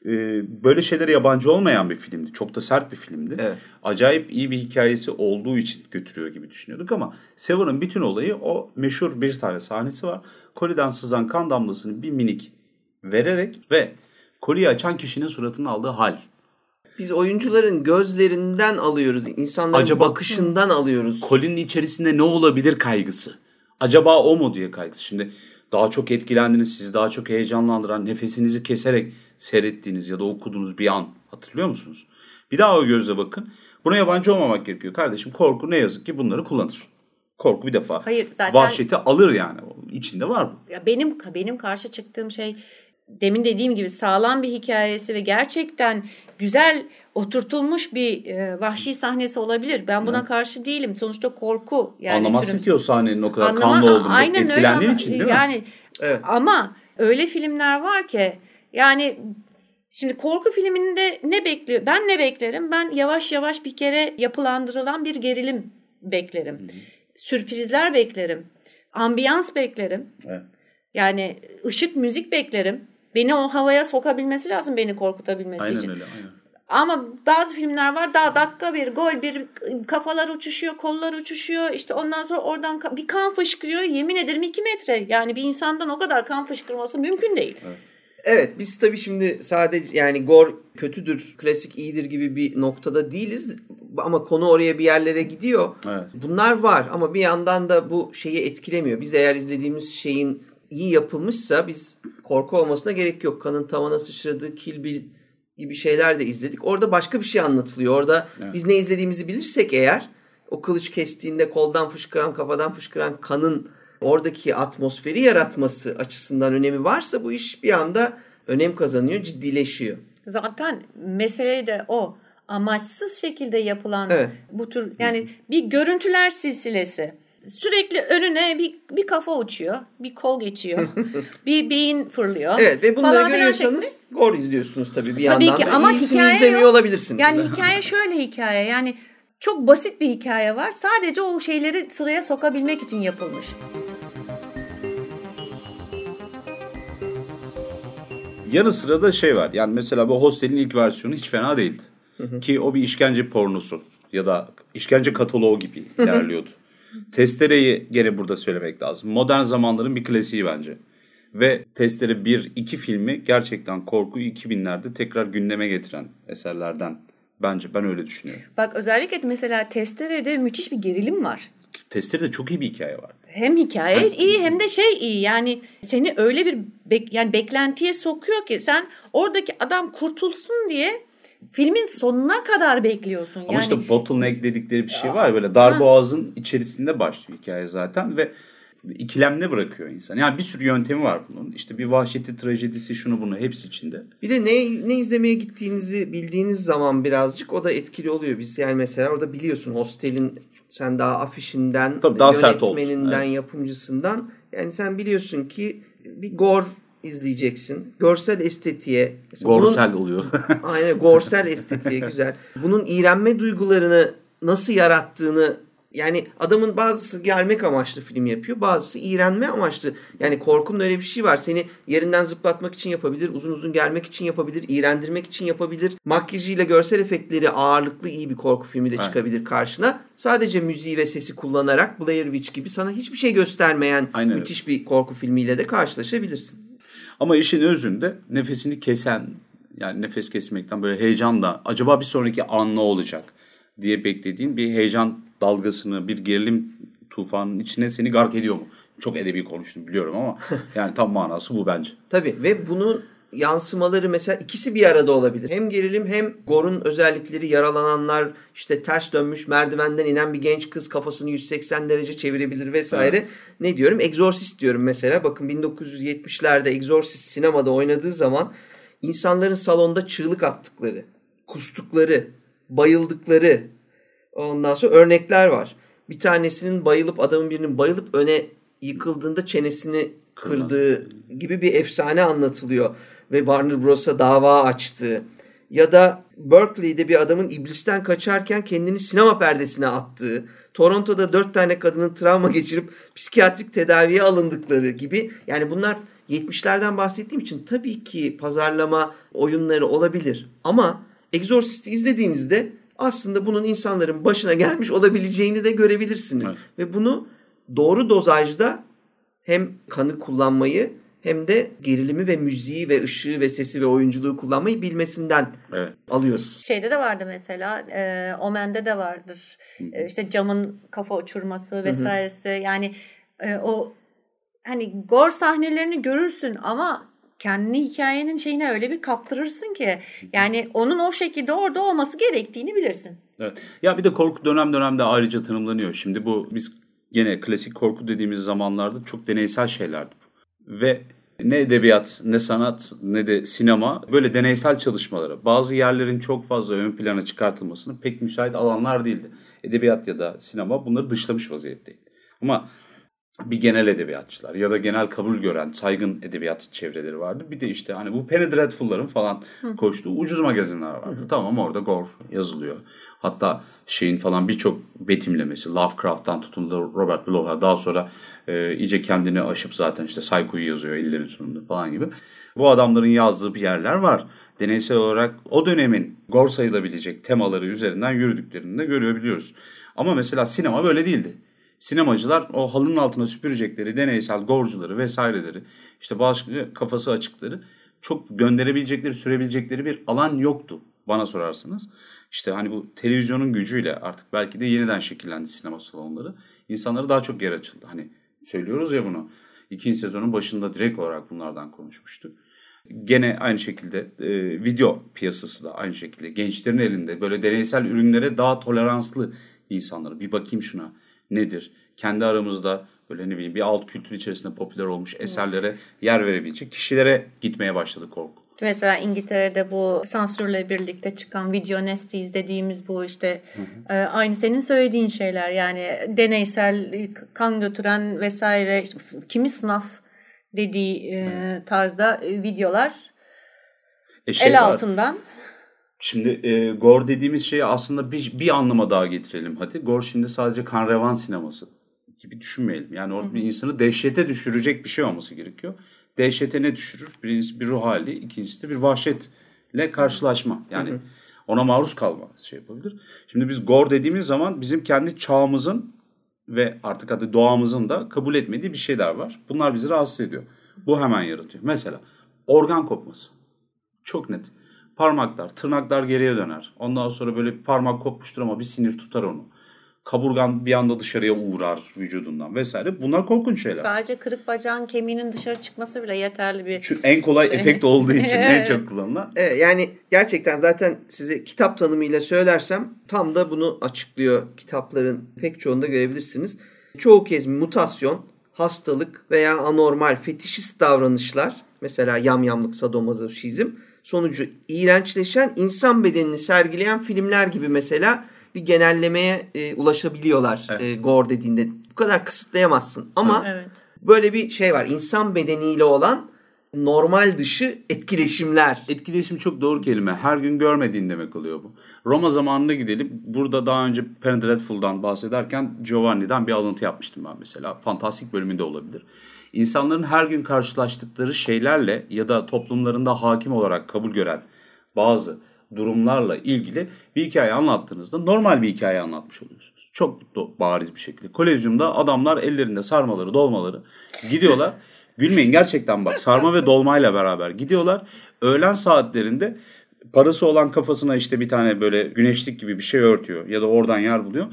Ee, böyle şeylere yabancı olmayan bir filmdi. Çok da sert bir filmdi. Evet. Acayip iyi bir hikayesi olduğu için götürüyor gibi düşünüyorduk ama Seven'ın bütün olayı o meşhur bir tane sahnesi var. Koliden sızan kan damlasını bir minik vererek ve koliyi açan kişinin suratını aldığı hal. Biz oyuncuların gözlerinden alıyoruz. insanların Acaba- bakışından alıyoruz. Kolinin içerisinde ne olabilir kaygısı. Acaba o mu diye kaygısı. Şimdi daha çok etkilendiniz, sizi daha çok heyecanlandıran, nefesinizi keserek seyrettiğiniz ya da okuduğunuz bir an hatırlıyor musunuz? Bir daha o gözle bakın. Buna yabancı olmamak gerekiyor. Kardeşim korku ne yazık ki bunları kullanır. Korku bir defa. Hayır, zaten- Vahşeti alır yani. İçinde var bu. Ya benim benim karşı çıktığım şey demin dediğim gibi sağlam bir hikayesi ve gerçekten güzel oturtulmuş bir e, vahşi sahnesi olabilir. Ben buna karşı değilim. Sonuçta korku yani Anlamazsın türüm- ki o sahnenin o kadar Anlama- kanlı olduğunu. Aynen öyle Etkilendiğin ama- için değil mi? yani Evet. ama öyle filmler var ki yani şimdi korku filminde ne bekliyor? Ben ne beklerim? Ben yavaş yavaş bir kere yapılandırılan bir gerilim beklerim. Sürprizler beklerim. Ambiyans beklerim. Evet. Yani ışık, müzik beklerim. Beni o havaya sokabilmesi lazım beni korkutabilmesi Aynen için. öyle. Aynen. Ama bazı filmler var daha dakika bir gol bir kafalar uçuşuyor kollar uçuşuyor işte ondan sonra oradan bir kan fışkırıyor yemin ederim iki metre yani bir insandan o kadar kan fışkırması mümkün değil. Evet biz tabii şimdi sadece yani gor kötüdür, klasik iyidir gibi bir noktada değiliz. Ama konu oraya bir yerlere gidiyor. Evet. Bunlar var ama bir yandan da bu şeyi etkilemiyor. Biz eğer izlediğimiz şeyin iyi yapılmışsa biz korku olmasına gerek yok. Kanın tavana sıçradığı Kill Bill gibi şeyler de izledik. Orada başka bir şey anlatılıyor. Orada Evet. biz ne izlediğimizi bilirsek eğer o kılıç kestiğinde koldan fışkıran kafadan fışkıran kanın oradaki atmosferi yaratması açısından önemi varsa bu iş bir anda önem kazanıyor, ciddileşiyor. Zaten mesele de o amaçsız şekilde yapılan Evet. bu tür yani bir görüntüler silsilesi. Sürekli önüne bir, bir kafa uçuyor, bir kol geçiyor, *laughs* bir beyin fırlıyor. Evet ve bunları görüyorsanız gor izliyorsunuz tabii bir Tabii yandan ki da. ama hikaye izlemiyor yok. olabilirsiniz. Yani *laughs* hikaye şöyle hikaye yani çok basit bir hikaye var. Sadece o şeyleri sıraya sokabilmek için yapılmış. Yanı sıra da şey var. Yani mesela bu Hostel'in ilk versiyonu hiç fena değildi. Ki o bir işkence pornosu ya da işkence kataloğu gibi ilerliyordu. *laughs* Testere'yi gene burada söylemek lazım. Modern zamanların bir klasiği bence. Ve Testere 1-2 filmi gerçekten korkuyu 2000'lerde tekrar gündeme getiren eserlerden. Bence ben öyle düşünüyorum. Bak özellikle mesela Testere'de müthiş bir gerilim var. Testere'de çok iyi bir hikaye var. Hem hikaye iyi hem de şey iyi yani seni öyle bir bek- yani beklentiye sokuyor ki sen oradaki adam kurtulsun diye filmin sonuna kadar bekliyorsun. Ama yani işte bottleneck dedikleri bir şey var. ya, Böyle dar boğazın içerisinde başlıyor hikaye zaten ve ikilemde bırakıyor insan. Yani bir sürü yöntemi var bunun. İşte bir vahşeti, trajedisi, şunu bunu hepsi içinde. Bir de ne ne izlemeye gittiğinizi bildiğiniz zaman birazcık o da etkili oluyor. Biz yani mesela orada biliyorsun hostelin sen daha afişinden, Tabii daha sert yönetmeninden, Evet. yapımcısından yani sen biliyorsun ki bir gor izleyeceksin. Görsel estetiğe. mesela bunun- Gorsel oluyor. Aynen gorsel estetiğe *laughs* güzel. Bunun iğrenme duygularını nasıl yarattığını yani adamın bazısı gelmek amaçlı film yapıyor. Bazısı iğrenme amaçlı. Yani korkunun öyle bir şey var. Seni yerinden zıplatmak için yapabilir. Uzun uzun gelmek için yapabilir. iğrendirmek için yapabilir. Makyajıyla görsel efektleri ağırlıklı iyi bir korku filmi de Evet. çıkabilir karşına. Sadece müziği ve sesi kullanarak Blair Witch gibi sana hiçbir şey göstermeyen Aynen öyle. müthiş bir korku filmiyle de karşılaşabilirsin. Ama işin özünde nefesini kesen yani nefes kesmekten böyle heyecanla acaba bir sonraki an ne olacak diye beklediğin bir heyecan dalgasını bir gerilim tufanının içine seni gark ediyor mu? Çok edebi konuştum biliyorum ama *laughs* yani tam manası bu bence. Tabii ve bunun yansımaları mesela ikisi bir arada olabilir. Hem gerilim hem gorun özellikleri yaralananlar işte ters dönmüş merdivenden inen bir genç kız kafasını 180 derece çevirebilir vesaire. Ne diyorum? Exorcist diyorum mesela. Bakın 1970'lerde Exorcist sinemada oynadığı zaman insanların salonda çığlık attıkları, kustukları, bayıldıkları ondan sonra örnekler var. Bir tanesinin bayılıp adamın birinin bayılıp öne yıkıldığında çenesini kırdığı gibi bir efsane anlatılıyor ve Warner Bros'a dava açtı. ya da Berkeley'de bir adamın iblisten kaçarken kendini sinema perdesine attığı, Toronto'da dört tane kadının travma geçirip psikiyatrik tedaviye alındıkları gibi yani bunlar 70'lerden bahsettiğim için tabii ki pazarlama oyunları olabilir. Ama Exorcist'i izlediğinizde aslında bunun insanların başına gelmiş olabileceğini de görebilirsiniz. Evet. Ve bunu doğru dozajda hem kanı kullanmayı hem de gerilimi ve müziği ve ışığı ve sesi ve oyunculuğu kullanmayı bilmesinden evet. alıyoruz. Şeyde de vardı mesela e, Omen'de de vardır. E, işte camın kafa uçurması vesairesi. Hı hı. Yani e, o hani gor sahnelerini görürsün ama kendini hikayenin şeyine öyle bir kaptırırsın ki yani onun o şekilde orada olması gerektiğini bilirsin. Evet. Ya bir de korku dönem dönemde ayrıca tanımlanıyor. Şimdi bu biz gene klasik korku dediğimiz zamanlarda çok deneysel şeylerdi. Ve ne edebiyat, ne sanat, ne de sinema böyle deneysel çalışmalara, bazı yerlerin çok fazla ön plana çıkartılmasının pek müsait alanlar değildi. Edebiyat ya da sinema bunları dışlamış vaziyetteydi. Ama bir genel edebiyatçılar ya da genel kabul gören saygın edebiyat çevreleri vardı. Bir de işte hani bu Penny Dreadful'ların falan koştuğu ucuz magazinler vardı. Tamam orada gore yazılıyor. Hatta şeyin falan birçok betimlemesi Lovecraft'tan tutun da Robert Bloch'a daha sonra e, iyice kendini aşıp zaten işte Psycho'yu yazıyor ellerin sonunda falan gibi. Bu adamların yazdığı bir yerler var. Deneysel olarak o dönemin gore sayılabilecek temaları üzerinden yürüdüklerini de görebiliyoruz. Ama mesela sinema böyle değildi sinemacılar o halının altına süpürecekleri deneysel gorcuları vesaireleri işte başka kafası açıkları çok gönderebilecekleri sürebilecekleri bir alan yoktu bana sorarsanız. İşte hani bu televizyonun gücüyle artık belki de yeniden şekillendi sinema salonları. İnsanlara daha çok yer açıldı. Hani söylüyoruz ya bunu. İkinci sezonun başında direkt olarak bunlardan konuşmuştuk. Gene aynı şekilde e, video piyasası da aynı şekilde gençlerin elinde böyle deneysel ürünlere daha toleranslı insanları bir bakayım şuna nedir? Kendi aramızda böyle ne bileyim bir alt kültür içerisinde popüler olmuş eserlere yer verebilecek kişilere gitmeye başladı korku. Mesela İngiltere'de bu sansürle birlikte çıkan video nesties dediğimiz bu işte hı hı. E, aynı senin söylediğin şeyler yani deneysel kan götüren vesaire işte, kimi sınav dediği e, tarzda e, videolar e şey el var. altından Şimdi e, Gore dediğimiz şeyi aslında bir, bir anlama daha getirelim hadi. Gore şimdi sadece kan revan sineması gibi düşünmeyelim. Yani orada bir insanı dehşete düşürecek bir şey olması gerekiyor. Dehşete ne düşürür? Birincisi bir ruh hali, ikincisi de bir vahşetle karşılaşma. Yani ona maruz kalma şey yapabilir. Şimdi biz Gore dediğimiz zaman bizim kendi çağımızın ve artık adı doğamızın da kabul etmediği bir şeyler var. Bunlar bizi rahatsız ediyor. Bu hemen yaratıyor. Mesela organ kopması. Çok net parmaklar, tırnaklar geriye döner. Ondan sonra böyle bir parmak kopmuştur ama bir sinir tutar onu. Kaburgan bir anda dışarıya uğrar vücudundan vesaire. Bunlar korkunç şeyler. Sadece kırık bacağın kemiğinin dışarı çıkması bile yeterli bir Çünkü en kolay şey. efekt olduğu için *laughs* en çok kullanılan. Evet, yani gerçekten zaten size kitap tanımıyla söylersem tam da bunu açıklıyor. Kitapların pek çoğunda görebilirsiniz. Çoğu kez mutasyon, hastalık veya anormal fetişist davranışlar mesela yamyamlık, sadomazoşizm sonucu iğrençleşen insan bedenini sergileyen filmler gibi mesela bir genellemeye e, ulaşabiliyorlar evet. e, gore dediğinde. Bu kadar kısıtlayamazsın ama evet. böyle bir şey var. İnsan bedeniyle olan normal dışı etkileşimler. Etkileşim çok doğru kelime. Her gün görmediğin demek oluyor bu. Roma zamanına gidelim. Burada daha önce Penny Dreadful'dan bahsederken Giovanni'den bir alıntı yapmıştım ben mesela. Fantastik bölümünde olabilir insanların her gün karşılaştıkları şeylerle ya da toplumlarında hakim olarak kabul gören bazı durumlarla ilgili bir hikaye anlattığınızda normal bir hikaye anlatmış oluyorsunuz. Çok bariz bir şekilde. Kolezyumda adamlar ellerinde sarmaları, dolmaları gidiyorlar. *laughs* Gülmeyin gerçekten bak sarma ve dolmayla beraber gidiyorlar. Öğlen saatlerinde parası olan kafasına işte bir tane böyle güneşlik gibi bir şey örtüyor ya da oradan yer buluyor.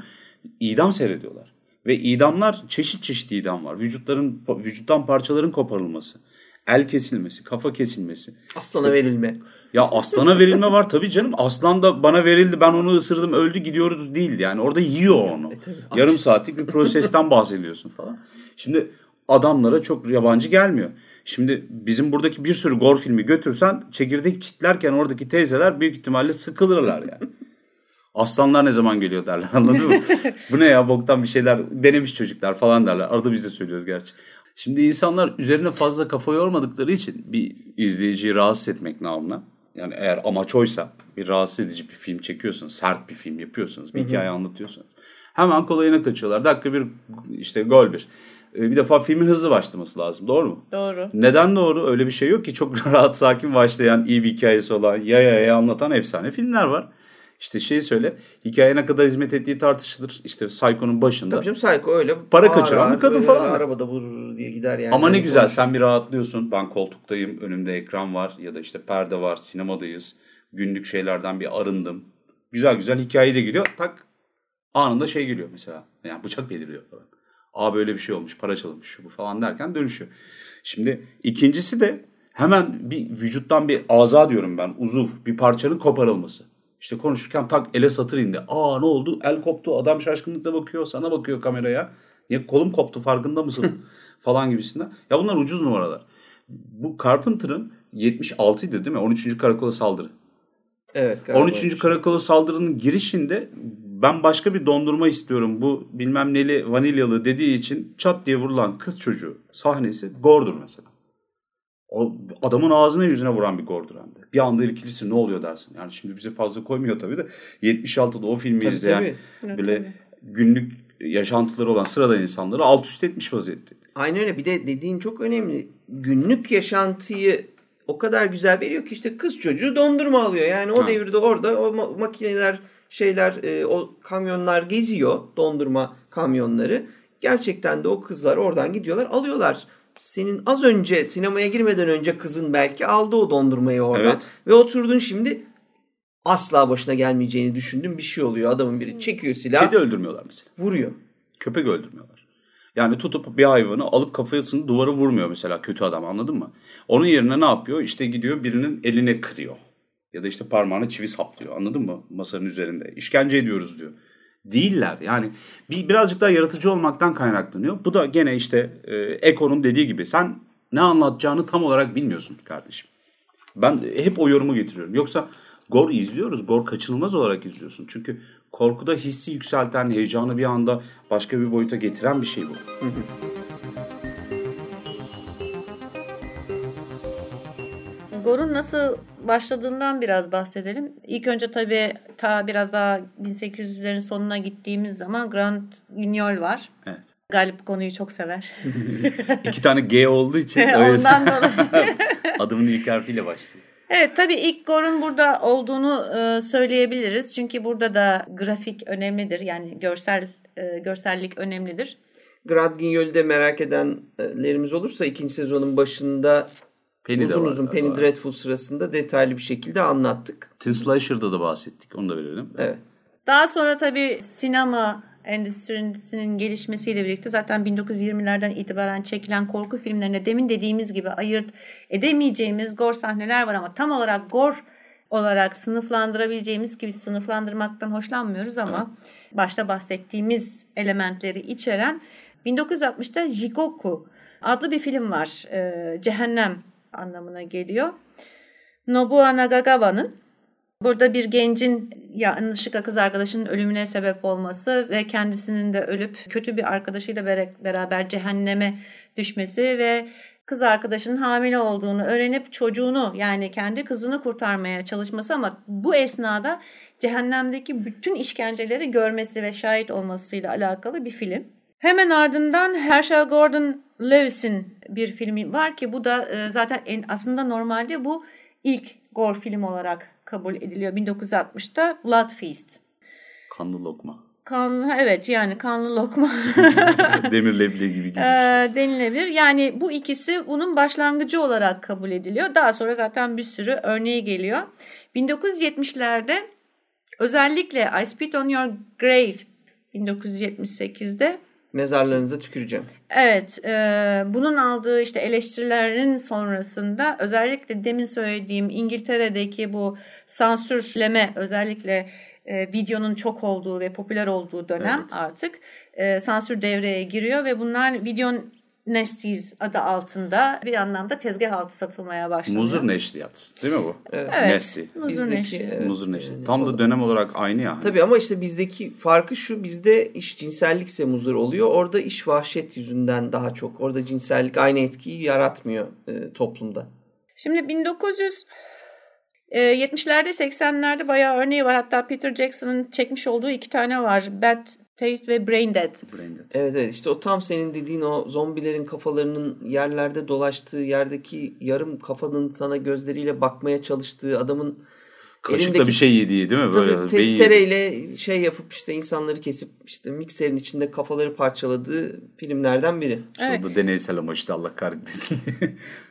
İdam seyrediyorlar. Ve idamlar çeşit çeşit idam var. Vücutların vücuttan parçaların koparılması, el kesilmesi, kafa kesilmesi. Aslana işte, verilme. Ya aslana verilme var tabii canım. Aslan da bana verildi ben onu ısırdım öldü gidiyoruz değil yani. Orada yiyor onu. E, tabii, Yarım saatlik bir prosesten *laughs* bahsediyorsun falan. Şimdi adamlara çok yabancı gelmiyor. Şimdi bizim buradaki bir sürü gor filmi götürsen çekirdek çitlerken oradaki teyzeler büyük ihtimalle sıkılırlar yani. Aslanlar ne zaman geliyor derler *laughs* anladın mı? Bu ne ya boktan bir şeyler denemiş çocuklar falan derler. Arada biz de söylüyoruz gerçi. Şimdi insanlar üzerine fazla kafa yormadıkları için bir izleyiciyi rahatsız etmek namına Yani eğer amaç oysa bir rahatsız edici bir film çekiyorsanız, sert bir film yapıyorsanız, bir hikaye anlatıyorsanız hemen kolayına kaçıyorlar. Dakika bir işte gol bir. E, Bir defa filmin hızlı başlaması lazım. Doğru mu? Doğru. Neden doğru? Öyle bir şey yok ki. Çok *laughs* rahat sakin başlayan, iyi bir hikayesi olan, ya ya ya anlatan efsane filmler var. İşte şeyi söyle. Hikaye ne kadar hizmet ettiği tartışılır. İşte Psycho'nun başında. Tabii canım Psycho öyle. Para kaçıran bir kadın falan. Arabada vurur diye gider yani. Ama ne Hani güzel konuş- sen bir rahatlıyorsun. Ben koltuktayım, önümde ekran var ya da işte perde var, sinemadayız. Günlük şeylerden bir arındım. Güzel güzel hikaye de geliyor. Tak anında şey geliyor mesela. Yani bıçak beliriyor falan. Aa böyle bir şey olmuş, para çalınmış şu bu falan derken dönüşüyor. Şimdi ikincisi de hemen bir vücuttan bir aza diyorum ben. Uzuv bir parçanın koparılması. İşte konuşurken tak ele satır indi. Aa ne oldu? El koptu. Adam şaşkınlıkla bakıyor. Sana bakıyor kameraya. Ya kolum koptu farkında mısın? *laughs* falan gibisinden. Ya bunlar ucuz numaralar. Bu Carpenter'ın 76 idi değil mi? 13. Karakola saldırı. Evet. galiba 13. öyle bir şey. Karakola saldırının girişinde ben başka bir dondurma istiyorum. Bu bilmem neli vanilyalı dediği için çat diye vurulan kız çocuğu sahnesi gordur mesela. O adamın ağzına yüzüne vuran bir de. Bir anda irkilirsin ne oluyor dersin. Yani şimdi bize fazla koymuyor tabii de 76'da o filmi Tabii, izleyen tabii. Evet, böyle tabii. günlük yaşantıları olan sıradan insanları alt üst etmiş vaziyette. Aynen öyle. Bir de dediğin çok önemli. Günlük yaşantıyı o kadar güzel veriyor ki işte kız çocuğu dondurma alıyor. Yani o Ha. devirde orada o ma- makineler şeyler e, o kamyonlar geziyor dondurma kamyonları. Gerçekten de o kızlar oradan gidiyorlar alıyorlar. Senin az önce sinemaya girmeden önce kızın belki aldı o dondurmayı oradan. Evet. Ve oturdun şimdi asla başına gelmeyeceğini düşündüğün bir şey oluyor. Adamın biri çekiyor silah Kedi öldürmüyorlar mesela. vuruyor. Köpek öldürmüyorlar. Yani tutup bir hayvanı alıp kafasını duvara vurmuyor mesela kötü adam anladın mı? Onun yerine ne yapıyor? İşte gidiyor birinin eline kırıyor. Ya da işte parmağına çivi saplıyor anladın mı? Masanın üzerinde. İşkence ediyoruz diyor. Değiller yani bir, birazcık daha yaratıcı olmaktan kaynaklanıyor. Bu da gene işte e, Eko'nun dediği gibi sen ne anlatacağını tam olarak bilmiyorsun kardeşim. Ben hep o yorumu getiriyorum. Yoksa Gor izliyoruz. Gor kaçınılmaz olarak izliyorsun. Çünkü korkuda hissi yükselten, heyecanı bir anda başka bir boyuta getiren bir şey bu. Gore'un nasıl başladığından biraz bahsedelim. İlk önce tabii ta biraz daha 1800'lerin sonuna gittiğimiz zaman Grand Guignol var. Evet. Galip bu konuyu çok sever. *laughs* İki tane G olduğu için *laughs* Ondan dolayı. *laughs* adımın ilk harfiyle başlıyor. Evet tabii ilk Gore'un burada olduğunu e, söyleyebiliriz. Çünkü burada da grafik önemlidir. Yani görsel e, görsellik önemlidir. Grand Guignol'ü merak edenlerimiz olursa ikinci sezonun başında Penny uzun var uzun. Penny Dreadful sırasında detaylı bir şekilde anlattık. Tin Slasher'da da bahsettik. Onu da verelim. Evet. Daha sonra tabii sinema endüstrisinin gelişmesiyle birlikte zaten 1920'lerden itibaren çekilen korku filmlerinde demin dediğimiz gibi ayırt edemeyeceğimiz gor sahneler var ama tam olarak gor olarak sınıflandırabileceğimiz gibi sınıflandırmaktan hoşlanmıyoruz ama başta bahsettiğimiz elementleri içeren 1960'ta Jigoku adlı bir film var. Ee, cehennem anlamına geliyor. Nobuo Nagagawa'nın Burada bir gencin yanlışlıkla kız arkadaşının ölümüne sebep olması ve kendisinin de ölüp kötü bir arkadaşıyla beraber cehenneme düşmesi ve kız arkadaşının hamile olduğunu öğrenip çocuğunu yani kendi kızını kurtarmaya çalışması ama bu esnada cehennemdeki bütün işkenceleri görmesi ve şahit olmasıyla alakalı bir film. Hemen ardından Herschel Gordon Lewis'in bir filmi var ki bu da e, zaten en, aslında normalde bu ilk gore film olarak kabul ediliyor 1960'ta Blood Feast. Kanlı lokma. Kanlı evet yani kanlı lokma *laughs* Demir leblebi gibi *laughs* gibi. e, denilebilir. Yani bu ikisi bunun başlangıcı olarak kabul ediliyor. Daha sonra zaten bir sürü örneği geliyor. 1970'lerde özellikle I Spit on Your Grave 1978'de Mezarlarınıza tüküreceğim. Evet, e, bunun aldığı işte eleştirilerin sonrasında özellikle demin söylediğim İngiltere'deki bu sansürleme özellikle e, videonun çok olduğu ve popüler olduğu dönem Evet. artık e, sansür devreye giriyor ve bunlar video nesties adı altında bir anlamda tezgah altı satılmaya başlanıyor. Muzur neşriyat. Değil mi bu? Evet. Evet. Nesli. Muzur Bizdeki, neşri. evet. Muzur neşri. Yani Tam da dönem olarak aynı yani. Tabii ama işte bizdeki farkı şu bizde iş cinsellikse muzur oluyor. Orada iş vahşet yüzünden daha çok. Orada cinsellik aynı etkiyi yaratmıyor e, toplumda. Şimdi E, 70'lerde 80'lerde bayağı örneği var. Hatta Peter Jackson'ın çekmiş olduğu iki tane var. Bad Taste ve Brain Dead. Brain Dead. Evet evet işte o tam senin dediğin o zombilerin kafalarının yerlerde dolaştığı yerdeki yarım kafanın sana gözleriyle bakmaya çalıştığı adamın Kaşıkla elindeki- bir şey yediği değil mi? Böyle Tabii beyin- testereyle şey yapıp işte insanları kesip işte mikserin içinde kafaları parçaladığı filmlerden biri. Evet. Sonra deneysel ama işte Allah kahretmesin.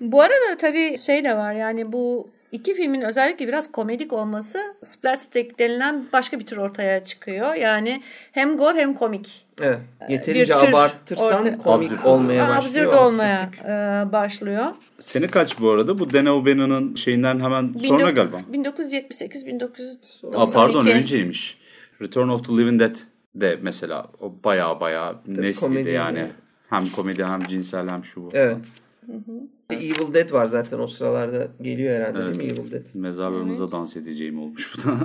Bu arada tabii şey de var yani bu iki filmin özellikle biraz komedik olması splastic denilen başka bir tür ortaya çıkıyor. Yani hem gore hem komik. Evet. bir Yeterince tür abartırsan orta- komik Absürt. olmaya başlıyor. Absürt olmaya absürtlük. e, başlıyor. Sene kaç bu arada? Bu Dane O'Bannon'ın şeyinden hemen sonra galiba. 1978 1992. Aa, pardon önceymiş. Return of the Living Dead de mesela o baya baya nesliydi yani. yani. Hem komedi hem cinsel hem şu bu. Evet. Evil Dead var zaten o sıralarda geliyor herhalde Evet. değil mi Evil Dead? Mezarlarınızda dans edeceğim olmuş bu da.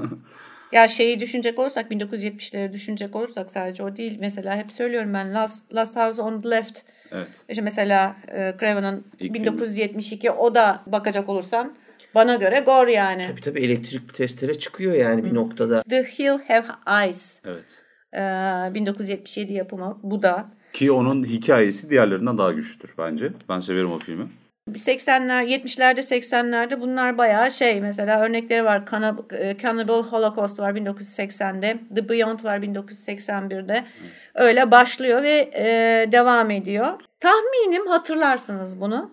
Ya şeyi düşünecek olursak 1970'leri düşünecek olursak sadece o değil. Mesela hep söylüyorum ben Last, Last House on the Left. evet. İşte mesela e, Craven'ın İlk 1972 o da bakacak olursan bana göre gore yani. Tabii tabii elektrikli testere çıkıyor yani bir noktada. The Hill Have Eyes. Evet. e, 1977 yapımı. Bu da. Ki onun hikayesi diğerlerinden daha güçlüdür bence. Ben severim o filmi. 80'ler, 70'lerde, 80'lerde bunlar bayağı şey mesela örnekleri var. E, Cannibal Holocaust var 1980'de. The Beyond var 1981'de. Öyle başlıyor ve e, devam ediyor. Tahminim hatırlarsınız bunu.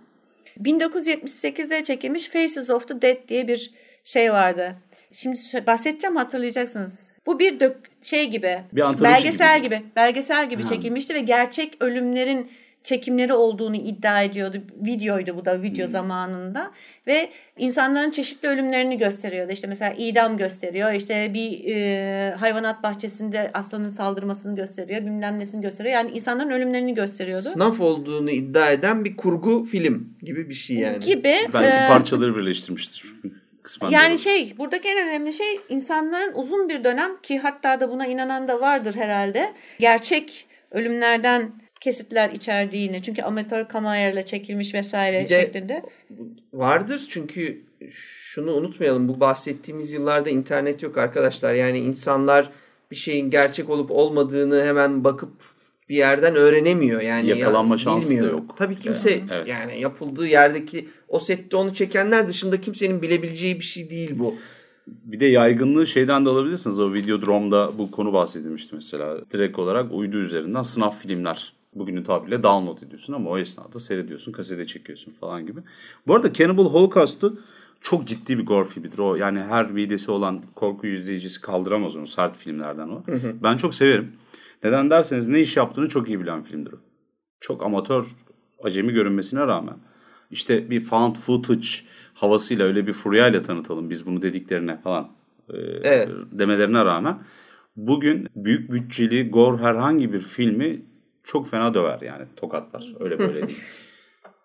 1978'de çekilmiş Faces of the Dead diye bir şey vardı. Şimdi bahsedeceğim hatırlayacaksınız. Bu bir dök şey gibi. Bir belgesel gibi. gibi. Belgesel gibi Ha. çekilmişti ve gerçek ölümlerin çekimleri olduğunu iddia ediyordu. Videoydu bu da video zamanında ve insanların çeşitli ölümlerini gösteriyordu. İşte mesela idam gösteriyor. İşte bir e, hayvanat bahçesinde aslanın saldırmasını gösteriyor. Bilmem nesini gösteriyor. Yani insanların ölümlerini gösteriyordu. Sınaf olduğunu iddia eden bir kurgu film gibi bir şey yani. Gibi. Belki e, parçaları birleştirmiştir. *laughs* Kısmen Yani şey buradaki en önemli şey insanların uzun bir dönem ki hatta da buna inanan da vardır herhalde. Gerçek ölümlerden kesitler içerdiğini. Çünkü amatör kamerayla çekilmiş vesaire Bir de- şeklinde. Vardır çünkü şunu unutmayalım bu bahsettiğimiz yıllarda internet yok arkadaşlar. Yani insanlar bir şeyin gerçek olup olmadığını hemen bakıp bir yerden öğrenemiyor. Yani Yakalanma ya- şansı da bilmiyor. yok. Tabii kimse evet. yani yapıldığı yerdeki o sette onu çekenler dışında kimsenin bilebileceği bir şey değil bu. Bir de yaygınlığı şeyden de alabilirsiniz. O Videodrome'da bu konu bahsedilmişti mesela. Direkt olarak uydu üzerinden sınav filmler. Bugünün tabiriyle download ediyorsun ama o esnada seyrediyorsun, kasete çekiyorsun falan gibi. Bu arada Cannibal Holocaust'u çok ciddi bir gore filmidir. O yani her midesi olan korku izleyicisi kaldıramaz onu sert filmlerden o. Ben çok severim. Neden derseniz ne iş yaptığını çok iyi bilen filmdir o. Çok amatör, acemi görünmesine rağmen işte bir found footage havasıyla öyle bir furyayla tanıtalım biz bunu dediklerine falan e, Evet. demelerine rağmen bugün büyük bütçeli gore herhangi bir filmi çok fena döver yani tokatlar öyle böyle *laughs* değil.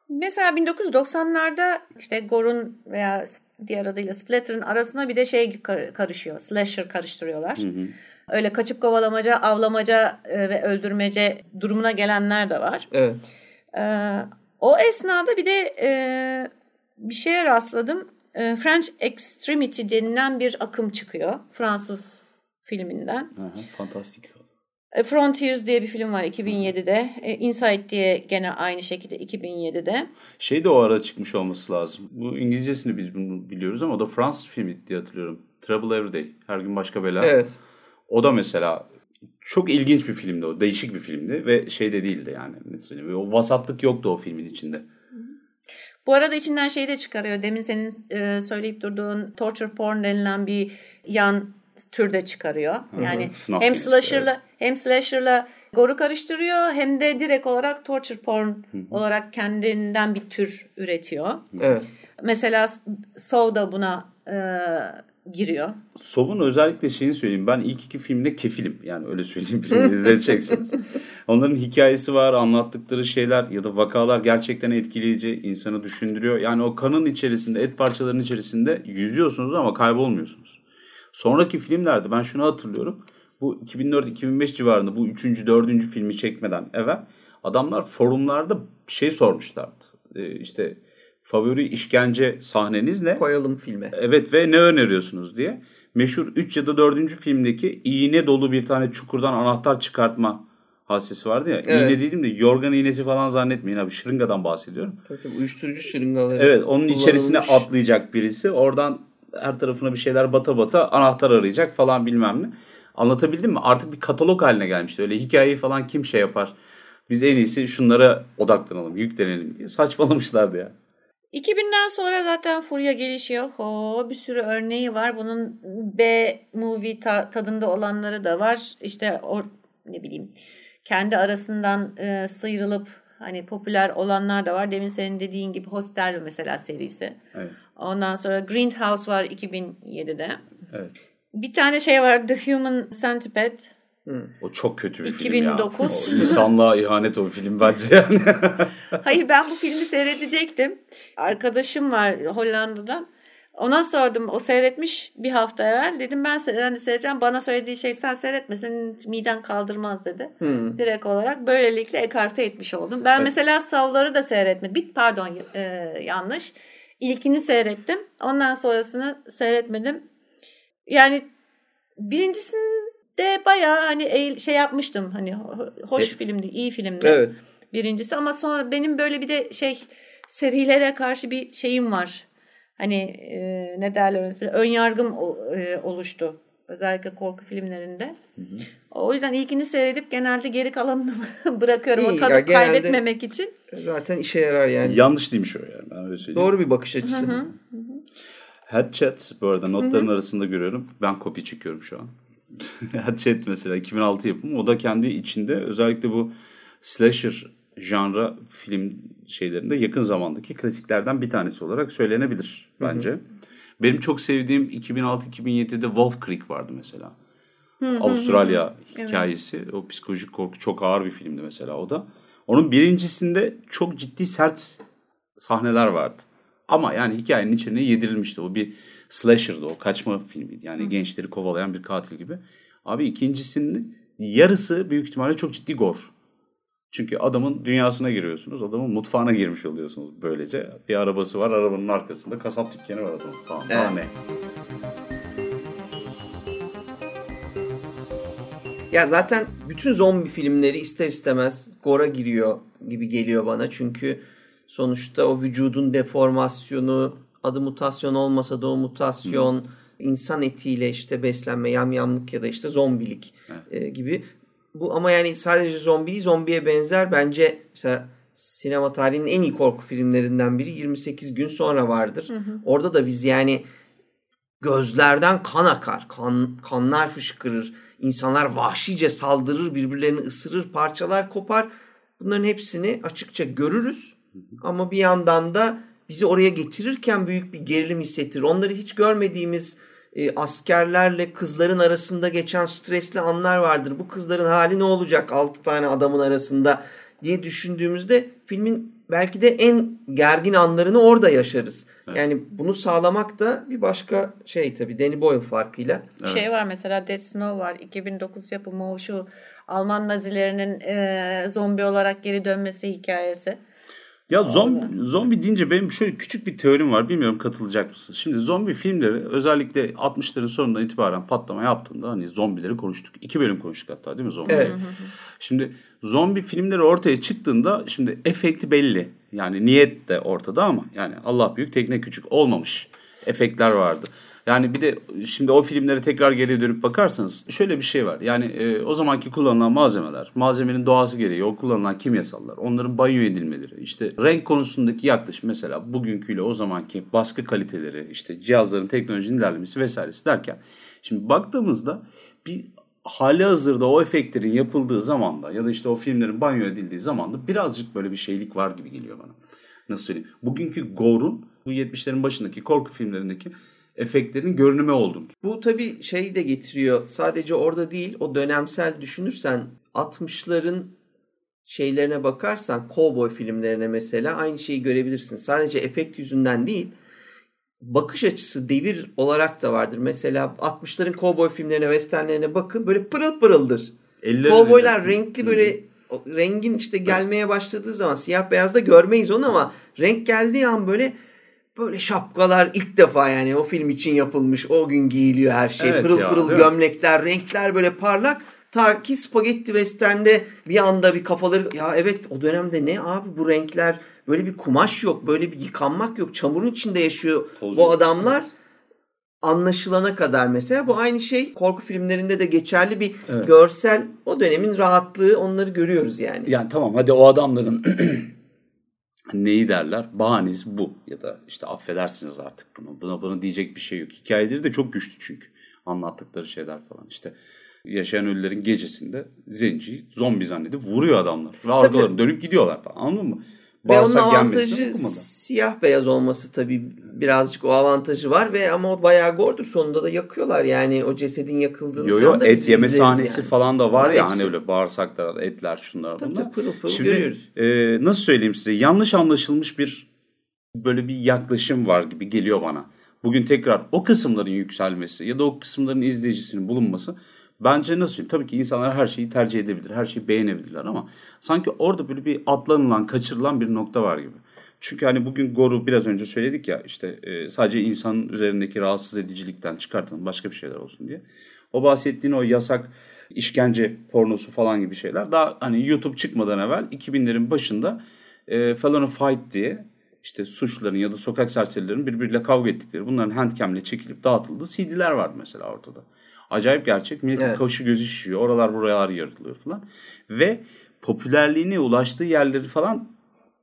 Mesela 1990'larda işte Gore'un veya diğer adıyla Splatter'ın arasına bir de şey kar- karışıyor. Slasher karıştırıyorlar. Öyle kaçıp kovalamaca, avlamaca e, ve öldürmece durumuna gelenler de var. Evet. Ee, o esnada bir de e, bir şeye rastladım. E, French Extremity denilen bir akım çıkıyor. Fransız filminden. Aha, fantastik. E, Frontiers diye bir film var 2007'de. E, Inside diye gene aynı şekilde 2007'de. Şey de o ara çıkmış olması lazım. Bu İngilizcesini biz bunu biliyoruz ama o da Fransız filmi diye hatırlıyorum. Trouble Every Day. Her gün başka bela. Evet. O da mesela çok ilginç bir filmdi o. Değişik bir filmdi ve şey de değildi yani. Söyleyeyim, O vasatlık yoktu o filmin içinde. Bu arada içinden şey de çıkarıyor. Demin senin e, söyleyip durduğun torture porn denilen bir yan tür de çıkarıyor. Yani Sınav hem slasher'la hem slasher'la gore'u karıştırıyor hem de direkt olarak torture porn olarak kendinden bir tür üretiyor. Evet. Mesela Saw da buna e, giriyor. Sov'un özellikle şeyini söyleyeyim. Ben ilk iki filmde kefilim. Yani öyle söyleyeyim filmi izleyeceksiniz. *laughs* Onların hikayesi var, anlattıkları şeyler ya da vakalar gerçekten etkileyici, insanı düşündürüyor. Yani o kanın içerisinde, et parçalarının içerisinde yüzüyorsunuz ama kaybolmuyorsunuz. Sonraki filmlerde ben şunu hatırlıyorum. Bu 2004-2005 civarında bu üçüncü, dördüncü filmi çekmeden evvel adamlar forumlarda şey sormuşlardı. Ee, işte favori işkence sahneniz ne? Koyalım filme. Evet ve ne öneriyorsunuz diye. Meşhur 3 ya da 4. filmdeki iğne dolu bir tane çukurdan anahtar çıkartma hadisesi vardı ya. Evet. İğne değilim de yorgan iğnesi falan zannetmeyin abi. Şırıngadan bahsediyorum. Tabii tabii, uyuşturucu şırıngaları. Evet onun içerisine atlayacak birisi. Oradan her tarafına bir şeyler bata bata anahtar arayacak falan bilmem ne. Anlatabildim mi? Artık bir katalog haline gelmişti. Öyle hikayeyi falan kim şey yapar. Biz en iyisi şunlara odaklanalım, yüklenelim diye saçmalamışlardı ya. 2000'den sonra zaten furya gelişiyor. Ho, bir sürü örneği var. Bunun B movie ta- tadında olanları da var. İşte o ne bileyim kendi arasından e, sıyrılıp hani popüler olanlar da var. Demin senin dediğin gibi Hostel mesela serisi. Evet. Ondan sonra Greenhouse var 2007'de. Evet. Bir tane şey var The Human Centipede. O çok kötü bir 2009. film ya. O insanlığa ihanet o film bence yani. *laughs* Hayır ben bu filmi seyredecektim. Arkadaşım var Hollanda'dan. Ona sordum. O seyretmiş bir hafta evvel. Dedim ben hani seyredeceğim. Bana söylediği şey sen seyretme. Senin miden kaldırmaz dedi. Hı. Direkt olarak. Böylelikle ekarte etmiş oldum. Ben Evet. mesela Savları da seyretmedim. Bir pardon e, yanlış. İlkini seyrettim. Ondan sonrasını seyretmedim. Yani birincisinde bayağı hani şey yapmıştım. Hani ho- hoş E- filmdi, iyi filmdi Evet. birincisi ama sonra benim böyle bir de şey serilere karşı bir şeyim var. Hani e, ne derler ön yargım o- e, oluştu. Özellikle korku filmlerinde. O yüzden ilkini seyredip genelde geri kalanını *laughs* bırakıyorum. o İyi, tadı ya genelde- kaybetmemek için. Zaten işe yarar yani. Yanlış değilmiş o yani. Ben öyle söyleyeyim. Doğru bir bakış açısı. Headchat bu arada notların arasında görüyorum. Ben kopya çekiyorum şu an. *laughs* Headchat mesela 2006 yapımı. O da kendi içinde özellikle bu slasher janra film şeylerinde yakın zamandaki klasiklerden bir tanesi olarak söylenebilir bence. Benim çok sevdiğim 2006-2007'de Wolf Creek vardı mesela. Avustralya hikayesi. O psikolojik korku çok ağır bir filmdi mesela o da. Onun birincisinde çok ciddi sert sahneler vardı. Ama yani hikayenin içine yedirilmişti. O bir slasher'dı o kaçma filmiydi. Yani gençleri kovalayan bir katil gibi. Abi ikincisinin yarısı büyük ihtimalle çok ciddi gore. Çünkü adamın dünyasına giriyorsunuz. Adamın mutfağına girmiş oluyorsunuz böylece. Bir arabası var. Arabanın arkasında kasap dükkanı var adamın. Daha Evet. ne? Ya zaten bütün zombi filmleri ister istemez gora giriyor gibi geliyor bana. Çünkü sonuçta o vücudun deformasyonu, adı mutasyon olmasa da o mutasyon, insan etiyle işte beslenme, yamyamlık ya da işte zombilik e, gibi. Bu ama yani sadece zombi değil, zombiye benzer bence mesela sinema tarihinin en iyi korku filmlerinden biri 28 gün sonra vardır. Orada da biz yani gözlerden kan akar, kan, kanlar fışkırır, insanlar vahşice saldırır, birbirlerini ısırır, parçalar kopar. Bunların hepsini açıkça görürüz. Ama bir yandan da bizi oraya getirirken büyük bir gerilim hissettirir. Onları hiç görmediğimiz e, askerlerle kızların arasında geçen stresli anlar vardır. Bu kızların hali ne olacak 6 tane adamın arasında diye düşündüğümüzde filmin belki de en gergin anlarını orada yaşarız. Yani bunu sağlamak da bir başka şey tabii Danny Boyle farkıyla. Şey var mesela Dead Snow var. 2009 yapımı o şu Alman Nazilerinin e, zombi olarak geri dönmesi hikayesi. Ya zombi, zombi deyince benim şöyle küçük bir teorim var. Bilmiyorum katılacak mısın? Şimdi zombi filmleri özellikle 60'ların sonundan itibaren patlama yaptığında hani zombileri konuştuk. İki bölüm konuştuk hatta değil mi zombi? Evet. Şimdi zombi filmleri ortaya çıktığında şimdi efekti belli. Yani niyet de ortada ama yani Allah büyük tekne küçük olmamış efektler vardı. Yani bir de şimdi o filmlere tekrar geriye dönüp bakarsanız şöyle bir şey var. Yani e, o zamanki kullanılan malzemeler, malzemenin doğası gereği o kullanılan kimyasallar, onların banyo edilmeleri, işte renk konusundaki yaklaşım mesela bugünküyle o zamanki baskı kaliteleri, işte cihazların teknolojinin ilerlemesi vesairesi derken şimdi baktığımızda bir hali hazırda o efektlerin yapıldığı zamanda ya da işte o filmlerin banyo edildiği zamanda birazcık böyle bir şeylik var gibi geliyor bana. Nasıl söyleyeyim? Bugünkü Gore'un bu 70'lerin başındaki korku filmlerindeki efektlerin görünümü olduğunu. Bu tabii şeyi de getiriyor. Sadece orada değil o dönemsel düşünürsen 60'ların şeylerine bakarsan cowboy filmlerine mesela aynı şeyi görebilirsin. Sadece efekt yüzünden değil bakış açısı devir olarak da vardır. Mesela 60'ların cowboy filmlerine, westernlerine bakın böyle pırıl pırıldır. Kovboylar renkli böyle rengin işte gelmeye başladığı zaman siyah beyazda görmeyiz onu ama renk geldiği an böyle böyle şapkalar ilk defa yani o film için yapılmış. O gün giyiliyor her şey. Evet pırıl ya, pırıl gömlekler, renkler böyle parlak. Ta ki Spaghetti Western'de bir anda bir kafaları ya evet o dönemde ne abi bu renkler böyle bir kumaş yok, böyle bir yıkanmak yok. Çamurun içinde yaşıyor Toz bu adamlar. Anlaşılana kadar mesela bu aynı şey korku filmlerinde de geçerli bir Evet. görsel o dönemin rahatlığı onları görüyoruz yani. Yani tamam hadi o adamların *clears throat* neyi derler? Bahanesi bu. Ya da işte affedersiniz artık bunu. Buna buna diyecek bir şey yok. Hikayeleri de çok güçlü çünkü. Anlattıkları şeyler falan işte. Yaşayan ölülerin gecesinde zenciyi zombi zannedip vuruyor adamlar. Ve dönüp gidiyorlar falan. Anladın mı? Ve onun avantajı siyah beyaz olması tabii birazcık o avantajı var ve ama o bayağı gordur sonunda da yakıyorlar yani o cesedin yakıldığını Yo yo da et yeme sahnesi yani. falan da var Var ya hepsi. hani öyle bağırsaklar, etler, şunlar Tabii bunlar. tabii pırıl pırıl Şimdi görüyoruz. e, nasıl söyleyeyim size yanlış anlaşılmış bir böyle bir yaklaşım var gibi geliyor bana. Bugün tekrar o kısımların yükselmesi ya da o kısımların izleyicisinin bulunması bence nasıl söyleyeyim? Tabii ki insanlar her şeyi tercih edebilir, her şeyi beğenebilirler ama sanki orada böyle bir atlanılan, kaçırılan bir nokta var gibi. Çünkü hani bugün Gor'u biraz önce söyledik ya işte e, sadece insanın üzerindeki rahatsız edicilikten çıkartalım başka bir şeyler olsun diye. O bahsettiğin o yasak işkence pornosu falan gibi şeyler daha hani YouTube çıkmadan evvel 2000'lerin başında e, Felony Fight diye işte suçluların ya da sokak serserilerin birbiriyle kavga ettikleri bunların handcam'le çekilip dağıtıldığı CD'ler vardı mesela ortada. Acayip gerçek. Milletin Evet. kaşı gözü şişiyor. Oralar buralar yarılıyor falan. Ve popülerliğine ulaştığı yerleri falan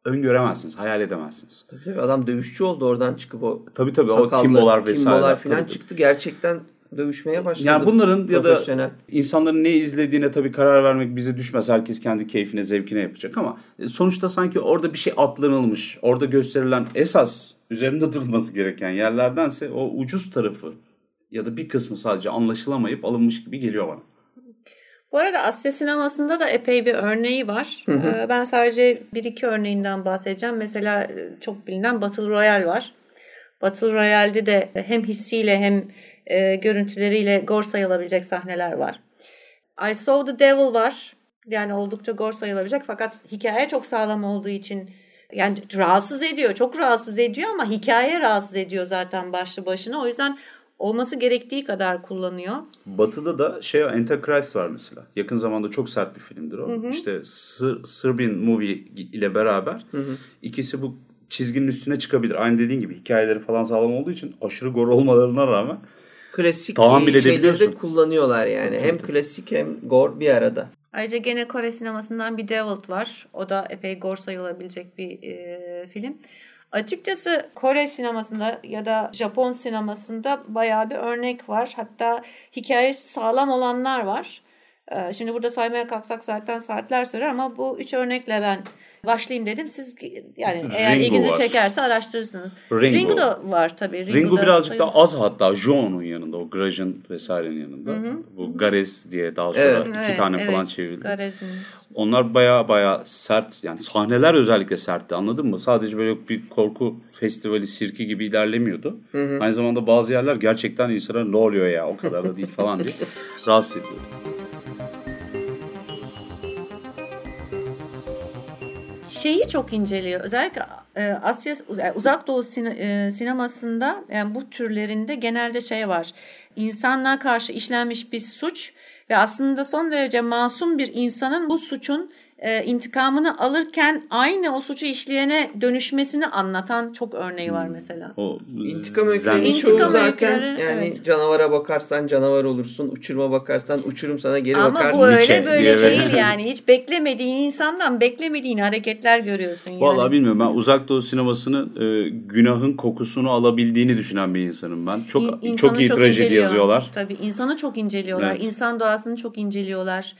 öngöremezsiniz, hayal edemezsiniz. Tabii tabii adam dövüşçü oldu oradan çıkıp o Tabii tabii o sakallı, Kimbo'lar vesaireler. Kimbo'lar falan Tabii, çıktı gerçekten dövüşmeye başladı. Yani bunların ya da insanların ne izlediğine tabii karar vermek bize düşmez. Herkes kendi keyfine, zevkine yapacak ama e, sonuçta sanki orada bir şey atlanılmış. Orada gösterilen esas üzerinde durulması gereken yerlerdense o ucuz tarafı ya da bir kısmı sadece anlaşılamayıp alınmış gibi geliyor bana. Bu arada Asya sinemasında da epey bir örneği var. Ee, Ben sadece bir iki örneğinden bahsedeceğim. Mesela e, çok bilinen Battle Royale var. Battle Royale'de de hem hissiyle hem e, görüntüleriyle gore sayılabilecek sahneler var. I Saw the Devil var. Yani oldukça gore sayılabilecek fakat hikaye çok sağlam olduğu için yani rahatsız ediyor. Çok rahatsız ediyor ama hikaye rahatsız ediyor zaten başlı başına. O yüzden olması gerektiği kadar kullanıyor. Batı'da da şey Antichrist var mesela. Yakın zamanda çok sert bir filmdir o. İşte Sır, Sırbin Movie ile beraber ikisi bu çizginin üstüne çıkabilir. Aynı dediğin gibi hikayeleri falan sağlam olduğu için aşırı gor olmalarına rağmen Klasik Tahammül şeyleri de kullanıyorlar yani. Hem klasik hem gore bir arada. Ayrıca gene Kore sinemasından bir Devil var. O da epey gore sayılabilecek bir e, film. Açıkçası Kore sinemasında ya da Japon sinemasında bayağı bir örnek var. Hatta hikayesi sağlam olanlar var. E, şimdi burada saymaya kalksak zaten saatler sürer ama bu üç örnekle ben başlayayım dedim. Siz yani eğer Ringo ilginizi var. çekerse araştırırsınız. Ringo. Ringo, da var tabii. Ringo da birazcık sayılır. daha az hatta Jo'nun yanında o Graj'ın vesairenin yanında. Bu Gares diye daha sonra Evet. iki Evet, tane evet. falan çevrildi. Garez'in. Onlar baya baya sert yani sahneler özellikle sertti anladın mı? Sadece böyle bir korku festivali sirki gibi ilerlemiyordu. Aynı zamanda bazı yerler gerçekten insana ne oluyor ya o kadar da değil falan diye *laughs* rahatsız ediyordu. Şeyi çok inceliyor. Özellikle e, Asya yani Uzak Doğu e, sinemasında yani bu türlerinde genelde şey var. İnsanlığa karşı işlenmiş bir suç ve aslında son derece masum bir insanın bu suçun e, intikamını alırken aynı o suçu işleyene dönüşmesini anlatan çok örneği var mesela. O İntikam öykülerinin İntikam çoğu zaten yani evet. canavara bakarsan canavar olursun, uçuruma bakarsan uçurum sana geri Ama bakar. bu Nietzsche öyle böyle diye değil böyle. yani. Hiç beklemediğin insandan beklemediğin hareketler görüyorsun yani. Vallahi bilmiyorum ben uzak doğu sinemasının e, günahın kokusunu alabildiğini düşünen bir insanım ben. Çok İn- çok iyi trajedi inceliyor. yazıyorlar. Tabii insanı çok inceliyorlar. Evet. İnsan doğasını çok inceliyorlar.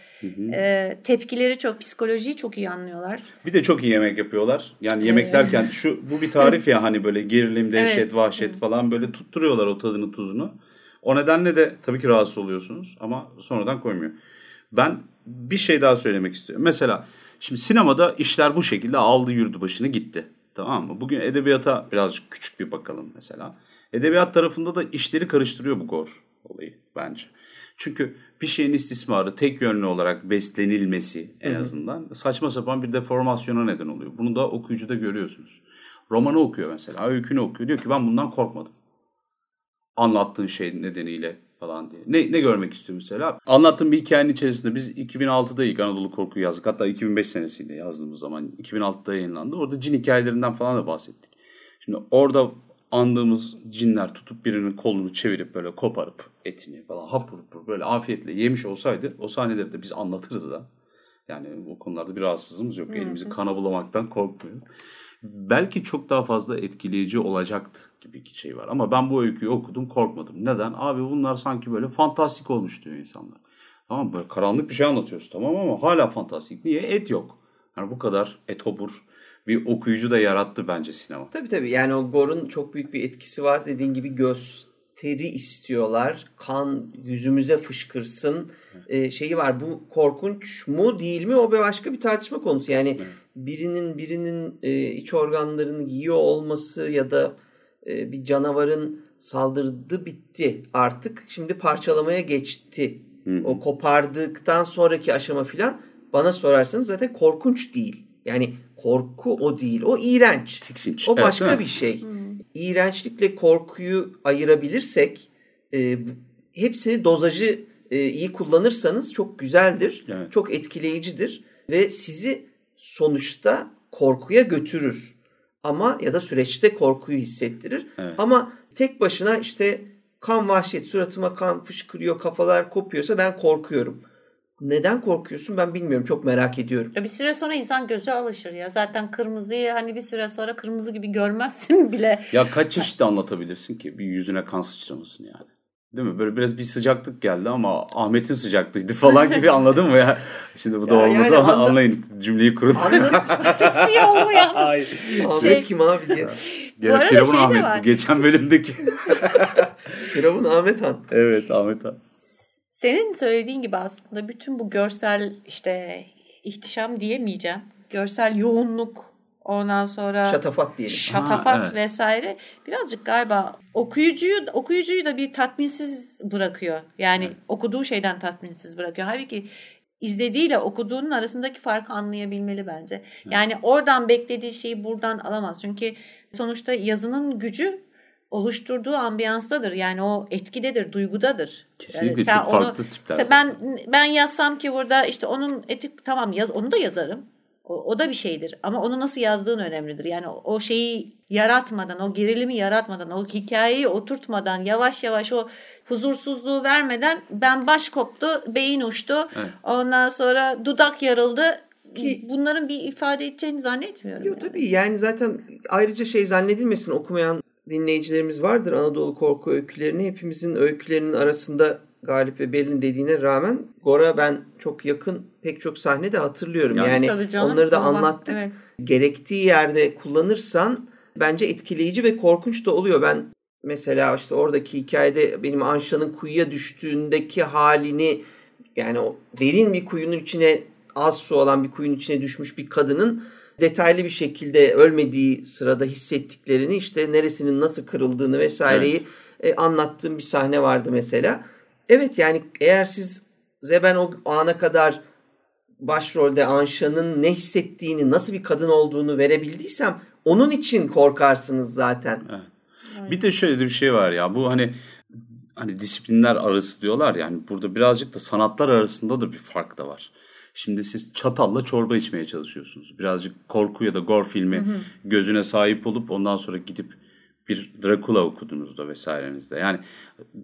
Ee, tepkileri çok, psikolojiyi çok iyi anlıyorlar. Bir de çok iyi yemek yapıyorlar. Yani yemek derken şu bu bir tarif ya hani böyle gerilim, dehşet, Evet. vahşet falan böyle tutturuyorlar o tadını tuzunu. O nedenle de tabii ki rahatsız oluyorsunuz ama sonradan koymuyor. Ben bir şey daha söylemek istiyorum. Mesela şimdi sinemada işler bu şekilde aldı yürüdü başını gitti. Tamam mı? Bugün edebiyata birazcık küçük bir bakalım mesela. Edebiyat tarafında da işleri karıştırıyor bu gor olayı bence. Çünkü bir şeyin istismarı tek yönlü olarak beslenilmesi en azından saçma sapan bir deformasyona neden oluyor. Bunu da okuyucuda görüyorsunuz. Romanı okuyor mesela, öykünü okuyor. Diyor ki ben bundan korkmadım. Anlattığın şey nedeniyle falan diye. Ne, ne görmek istiyor mesela? Anlattığım bir hikayenin içerisinde biz 2006'da ilk Anadolu Korku yazdık. Hatta 2005 senesinde yazdığımız zaman 2006'da yayınlandı. Orada cin hikayelerinden falan da bahsettik. Şimdi orada andığımız cinler tutup birinin kolunu çevirip böyle koparıp etini falan hapur hapur böyle afiyetle yemiş olsaydı o sahneleri de biz anlatırız da. Yani o konularda bir rahatsızlığımız yok. Elimizi kana bulamaktan korkmuyoruz. Belki çok daha fazla etkileyici olacaktı gibi bir şey var. Ama ben bu öyküyü okudum korkmadım. Neden? Abi bunlar sanki böyle fantastik olmuş diyor insanlar. Tamam böyle karanlık bir şey anlatıyoruz tamam ama hala fantastik. Niye? Et yok. Yani bu kadar etobur bir okuyucu da yarattı bence sinema. Tabii tabii yani o Gore'un çok büyük bir etkisi var. Dediğin gibi gösteri istiyorlar. Kan yüzümüze fışkırsın ee, şeyi var. Bu korkunç mu değil mi o bir başka bir tartışma konusu. Yani birinin birinin e, iç organlarını yiyor olması ya da e, bir canavarın saldırdı bitti artık. Şimdi parçalamaya geçti. O kopardıktan sonraki aşama filan bana sorarsanız zaten korkunç değil. Yani korku o değil. O iğrenç. Tiksinç. O Evet, başka mi? bir şey. İğrençlikle korkuyu ayırabilirsek e, hepsini dozajı e, iyi kullanırsanız çok güzeldir. Evet. Çok etkileyicidir ve sizi sonuçta korkuya götürür. Ama ya da süreçte korkuyu hissettirir. Evet. Ama tek başına işte kan vahşet suratıma kan fışkırıyor kafalar kopuyorsa ben korkuyorum. Neden korkuyorsun ben bilmiyorum çok merak ediyorum. Bir süre sonra insan göze alışır ya. Zaten kırmızıyı hani bir süre sonra kırmızı gibi görmezsin *laughs* bile. Ya kaç çeşit anlatabilirsin ki bir yüzüne kan sıçramasını yani. Değil mi? Böyle biraz bir sıcaklık geldi ama Ahmet'in sıcaklığıydı falan gibi *laughs* anladın mı ya? Şimdi bu da Ya olmadı yani ama anla- anlayın cümleyi kurun. *laughs* Seksi oldu ya. Ay. Ahmet Şey- kim abi diye. Gene arada Firavun şey Ahmet var. bu geçen bölümdeki. Firavun Ahmet Han. evet Ahmet Han. Senin söylediğin gibi aslında bütün bu görsel işte ihtişam diyemeyeceğim. Görsel yoğunluk ondan sonra Şatafat diyelim. şatafat Ha, evet. vesaire birazcık galiba okuyucuyu okuyucuyu da bir tatminsiz bırakıyor. Yani okuduğu şeyden tatminsiz bırakıyor. Halbuki izlediğiyle okuduğunun arasındaki farkı anlayabilmeli bence. Yani oradan beklediği şeyi buradan alamaz. Çünkü sonuçta yazının gücü oluşturduğu ambiyanstadır. Yani o etkidedir, duygudadır. Kesinlikle Yani sen çok farklı tipler ben ben yazsam ki burada işte onun etik tamam yaz onu da yazarım. O, o da bir şeydir ama onu nasıl yazdığın önemlidir. Yani o, o şeyi yaratmadan, o gerilimi yaratmadan, o hikayeyi oturtmadan, yavaş yavaş o huzursuzluğu vermeden ben baş koptu, beyin uçtu. Evet. Ondan sonra dudak yarıldı. Ki- Bunların bir ifade edeceğini zannetmiyorum. Yok yani. tabii yani zaten ayrıca şey zannedilmesin okumayan dinleyicilerimiz vardır Anadolu korku öykülerini. Hepimizin öykülerinin arasında Galip ve Berlin dediğine rağmen Gora ben çok yakın pek çok sahne de hatırlıyorum. Yani- Yani, canım, onları da tamam, anlattık. evet. Gerektiği yerde kullanırsan bence etkileyici ve korkunç da oluyor. Ben mesela işte oradaki hikayede benim Anşa'nın kuyuya düştüğündeki halini yani o derin bir kuyunun içine az su olan bir kuyunun içine düşmüş bir kadının detaylı bir şekilde ölmediği sırada hissettiklerini işte neresinin nasıl kırıldığını vesaireyi e, anlattığım bir sahne vardı mesela. Evet yani eğer siz ben o ana kadar başrolde Anşa'nın ne hissettiğini, nasıl bir kadın olduğunu verebildiysem onun için korkarsınız zaten. Bir de şöyle de bir şey var ya bu hani hani disiplinler arası diyorlar yani burada birazcık da sanatlar arasında da bir fark da var. Şimdi siz çatalla çorba içmeye çalışıyorsunuz. Birazcık korku ya da gore filmi gözüne sahip olup ondan sonra gidip bir Dracula okuduğunuzda vesairenizde. Yani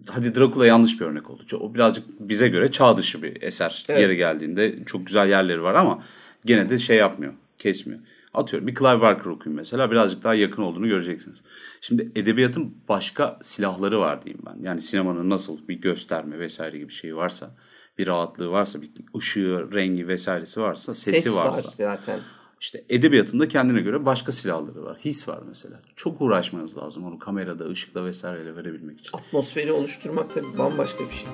hadi Dracula yanlış bir örnek oldu. O birazcık bize göre çağ dışı bir eser Evet. yeri geldiğinde. Çok güzel yerleri var ama gene de şey yapmıyor, kesmiyor. Atıyorum bir Clive Barker okuyun mesela birazcık daha yakın olduğunu göreceksiniz. Şimdi edebiyatın başka silahları var diyeyim ben. Yani sinemanın nasıl bir gösterme vesaire gibi şeyi varsa, bir rahatlığı varsa, bir ışığı, rengi vesairesi varsa, sesi Ses varsa. var zaten. İşte edebiyatında kendine göre başka silahları var. His var mesela. Çok uğraşmanız lazım onu kamerada, ışıkla vesaireyle verebilmek için. Atmosferi oluşturmak tabii bambaşka bir şey.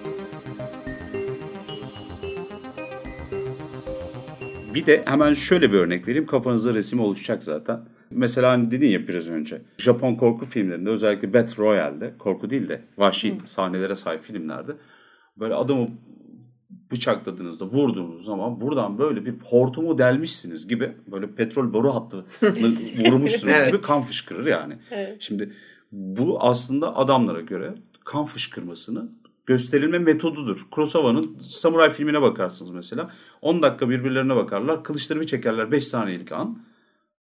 Bir de hemen şöyle bir örnek vereyim. Kafanızda resim oluşacak zaten. Mesela hani dedin ya biraz önce. Japon korku filmlerinde özellikle Battle Royale'de korku değil de vahşi sahnelere sahip filmlerde böyle adamı bıçakladığınızda vurduğunuz zaman buradan böyle bir hortumu delmişsiniz gibi böyle petrol boru hattı *laughs* vurmuşsunuz Evet. gibi kan fışkırır yani. Evet. Şimdi bu aslında adamlara göre kan fışkırmasını gösterilme metodudur. Kurosawa'nın samuray filmine bakarsınız mesela. 10 dakika birbirlerine bakarlar. Kılıçları bir çekerler 5 saniyelik an.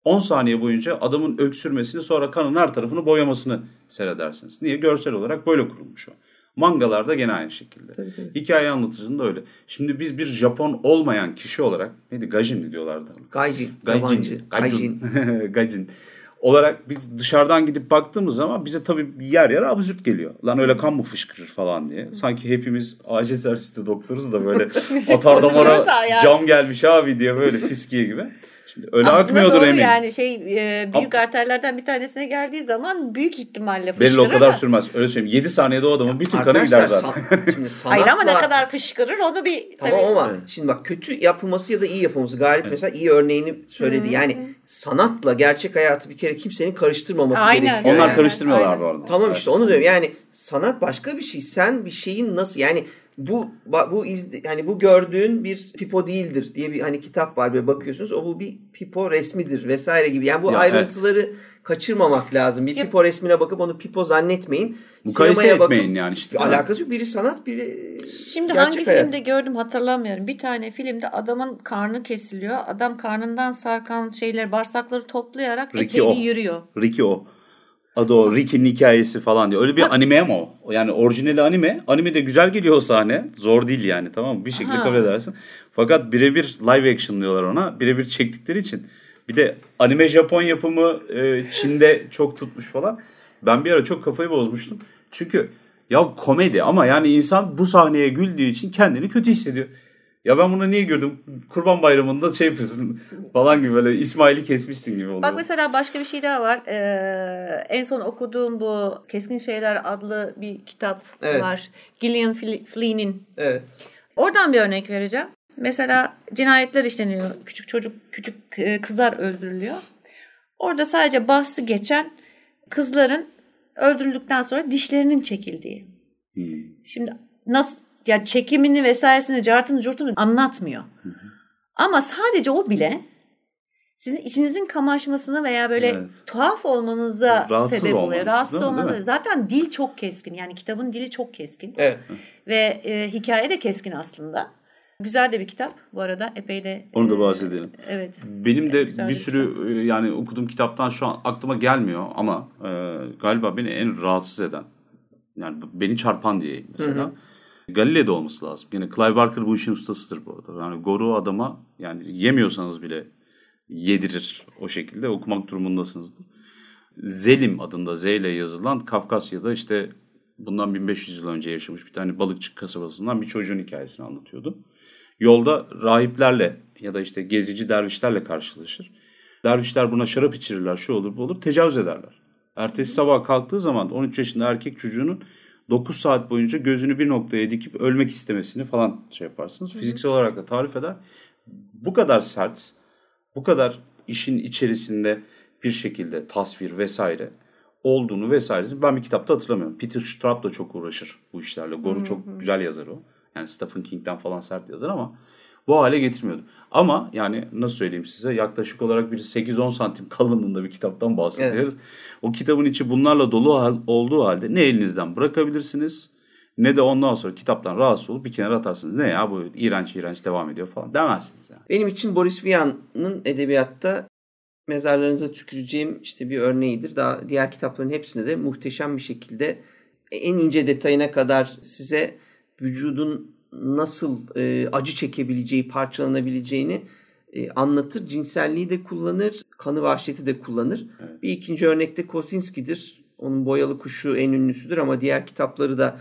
10 saniye boyunca adamın öksürmesini sonra kanın her tarafını boyamasını seyredersiniz. Niye? Görsel olarak böyle kurulmuş o. Mangalarda gene aynı şekilde. Tabii, tabii. Hikaye anlatıcında öyle. Şimdi biz bir Japon olmayan kişi olarak neydi? Gajin mi diyorlardı? Gaijin. Gaijin. Gaijin. Gajin. *laughs* Olarak biz dışarıdan gidip baktığımız zaman bize tabii yer yer absürt geliyor. Lan öyle kan mı fışkırır falan diye. Sanki hepimiz acil serviste doktoruz da böyle *laughs* atar damara cam gelmiş abi diye böyle fiskiye gibi. Şimdi öyle Aslında akmıyordur doğru eminim. yani şey e, büyük arterlerden bir tanesine geldiği zaman büyük ihtimalle Belli fışkırır. o kadar da- sürmez. Öyle söyleyeyim. 7 saniyede o adamın bütün kanı gider zaten. san- şimdi *laughs* Hayır ama ne kadar fışkırır onu bir Tamam tabii- ama şimdi bak kötü yapılması ya da iyi yapılması. Galip mesela iyi örneğini söyledi. Yani sanatla gerçek hayatı bir kere kimsenin karıştırmaması Aynen. gerekiyor. Onlar yani. karıştırmıyorlar Aynen. bu arada. Tamam işte onu diyorum. Yani sanat başka bir şey. Sen bir şeyin nasıl yani bu bu iz, yani bu gördüğün bir pipo değildir diye bir hani kitap var böyle bakıyorsunuz. O bu bir pipo resmidir vesaire gibi. Yani bu Ya, ayrıntıları kaçırmamak lazım. Bir Ya- pipo resmine bakıp onu pipo zannetmeyin. Mukayese Sinemaya bakıp- etmeyin yani işte. Bir alakası yok. Biri sanat, biri Şimdi hangi hayat. filmde gördüm hatırlamıyorum. Bir tane filmde adamın karnı kesiliyor. Adam karnından sarkan şeyler bağırsakları toplayarak Ricky epey bir O. yürüyor. Ricky o. Adı o. Ricky'nin hikayesi falan diye. Öyle bir anime ama o. Yani orijinali anime. Anime de güzel geliyor o sahne. Zor değil yani tamam mı? Bir şekilde Ha. kabul edersin. Fakat birebir live action diyorlar ona. Birebir çektikleri için. Bir de anime Japon yapımı e, Çin'de çok tutmuş falan. Ben bir ara çok kafayı bozmuştum. Çünkü ya komedi ama yani insan bu sahneye güldüğü için kendini kötü hissediyor. Ya ben bunu niye gördüm? Kurban Bayramı'nda şey yapıyorsun falan gibi böyle İsmail'i kesmişsin gibi oluyor. Bak mesela başka bir şey daha var. Ee, en son okuduğum bu Keskin Şeyler adlı bir kitap Evet. var. Gillian Flea'nin. Evet. Oradan bir örnek vereceğim. Mesela cinayetler işleniyor. Küçük çocuk, küçük e, kızlar öldürülüyor. Orada sadece bahsi geçen kızların öldürüldükten sonra dişlerinin çekildiği. Hmm. Şimdi nasıl ya çekimini vesairesini cartını curtunu anlatmıyor. Ama sadece o bile sizin içinizin kamaşmasına veya böyle Evet. tuhaf olmanıza Rahatsız sebep oluyor. Rahatsız olmanıza. Zaten dil çok keskin. Yani kitabın dili çok keskin. Evet. Ve e, hikaye de keskin aslında. Güzel de bir kitap bu arada. Epey de. Onu da e, bahsedelim. Evet. Benim de Güzel bir sürü e, yani okuduğum kitaptan şu an aklıma gelmiyor ama e, galiba beni en rahatsız eden yani beni çarpan diyeyim mesela. Galile'de olması lazım. Yani Clive Barker bu işin ustasıdır bu arada. Yani Goru adama yani yemiyorsanız bile yedirir o şekilde okumak durumundasınızdır. Zelim adında Z ile yazılan Kafkasya'da işte bundan 1500 yıl önce yaşamış bir tane balıkçı kasabasından bir çocuğun hikayesini anlatıyordu. Yolda rahiplerle ya da işte gezici dervişlerle karşılaşır. Dervişler buna şarap içirirler, şu olur bu olur, tecavüz ederler. Ertesi sabah kalktığı zaman 13 yaşında erkek çocuğunun 9 saat boyunca gözünü bir noktaya dikip ölmek istemesini falan şey yaparsınız. Fiziksel olarak da tarif eder. Bu kadar sert, bu kadar işin içerisinde bir şekilde tasvir vesaire olduğunu vesairesini ben bir kitapta hatırlamıyorum. Peter Straub da çok uğraşır bu işlerle. Goru çok güzel yazar o. Yani Stephen King'den falan sert yazar ama bu hale getirmiyordu. Ama yani nasıl söyleyeyim size yaklaşık olarak bir 8-10 santim kalınlığında bir kitaptan bahsediyoruz. O kitabın içi bunlarla dolu hal- olduğu halde ne elinizden bırakabilirsiniz ne de ondan sonra kitaptan rahatsız olup bir kenara atarsınız. Ne ya bu iğrenç iğrenç devam ediyor falan demezsiniz yani. Benim için Boris Vian'ın edebiyatta mezarlarınıza tüküreceğim işte bir örneğidir. Daha diğer kitapların hepsinde de muhteşem bir şekilde en ince detayına kadar size vücudun nasıl e, acı çekebileceği, parçalanabileceğini e, anlatır. Cinselliği de kullanır, kanı vahşeti de kullanır. Evet. Bir ikinci örnekte Kosinski'dir. Onun Boyalı Kuşu en ünlüsüdür ama diğer kitapları da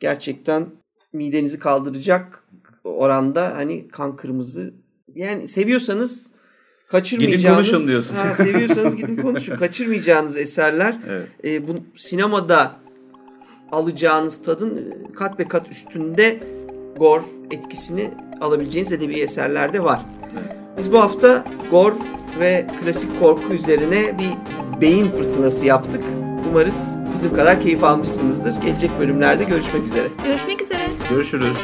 gerçekten midenizi kaldıracak oranda hani kan kırmızı. Yani seviyorsanız kaçırmayacağınız. konuşun diyorsun. Ha, seviyorsanız gidin *laughs* konuşun. Kaçırmayacağınız eserler. Evet. E, bu sinemada alacağınız tadın kat be kat üstünde gor etkisini alabileceğiniz edebi eserlerde var. Evet. Biz bu hafta gor ve klasik korku üzerine bir beyin fırtınası yaptık. Umarız bizim kadar keyif almışsınızdır. Gelecek bölümlerde görüşmek üzere. Görüşmek üzere. Görüşürüz.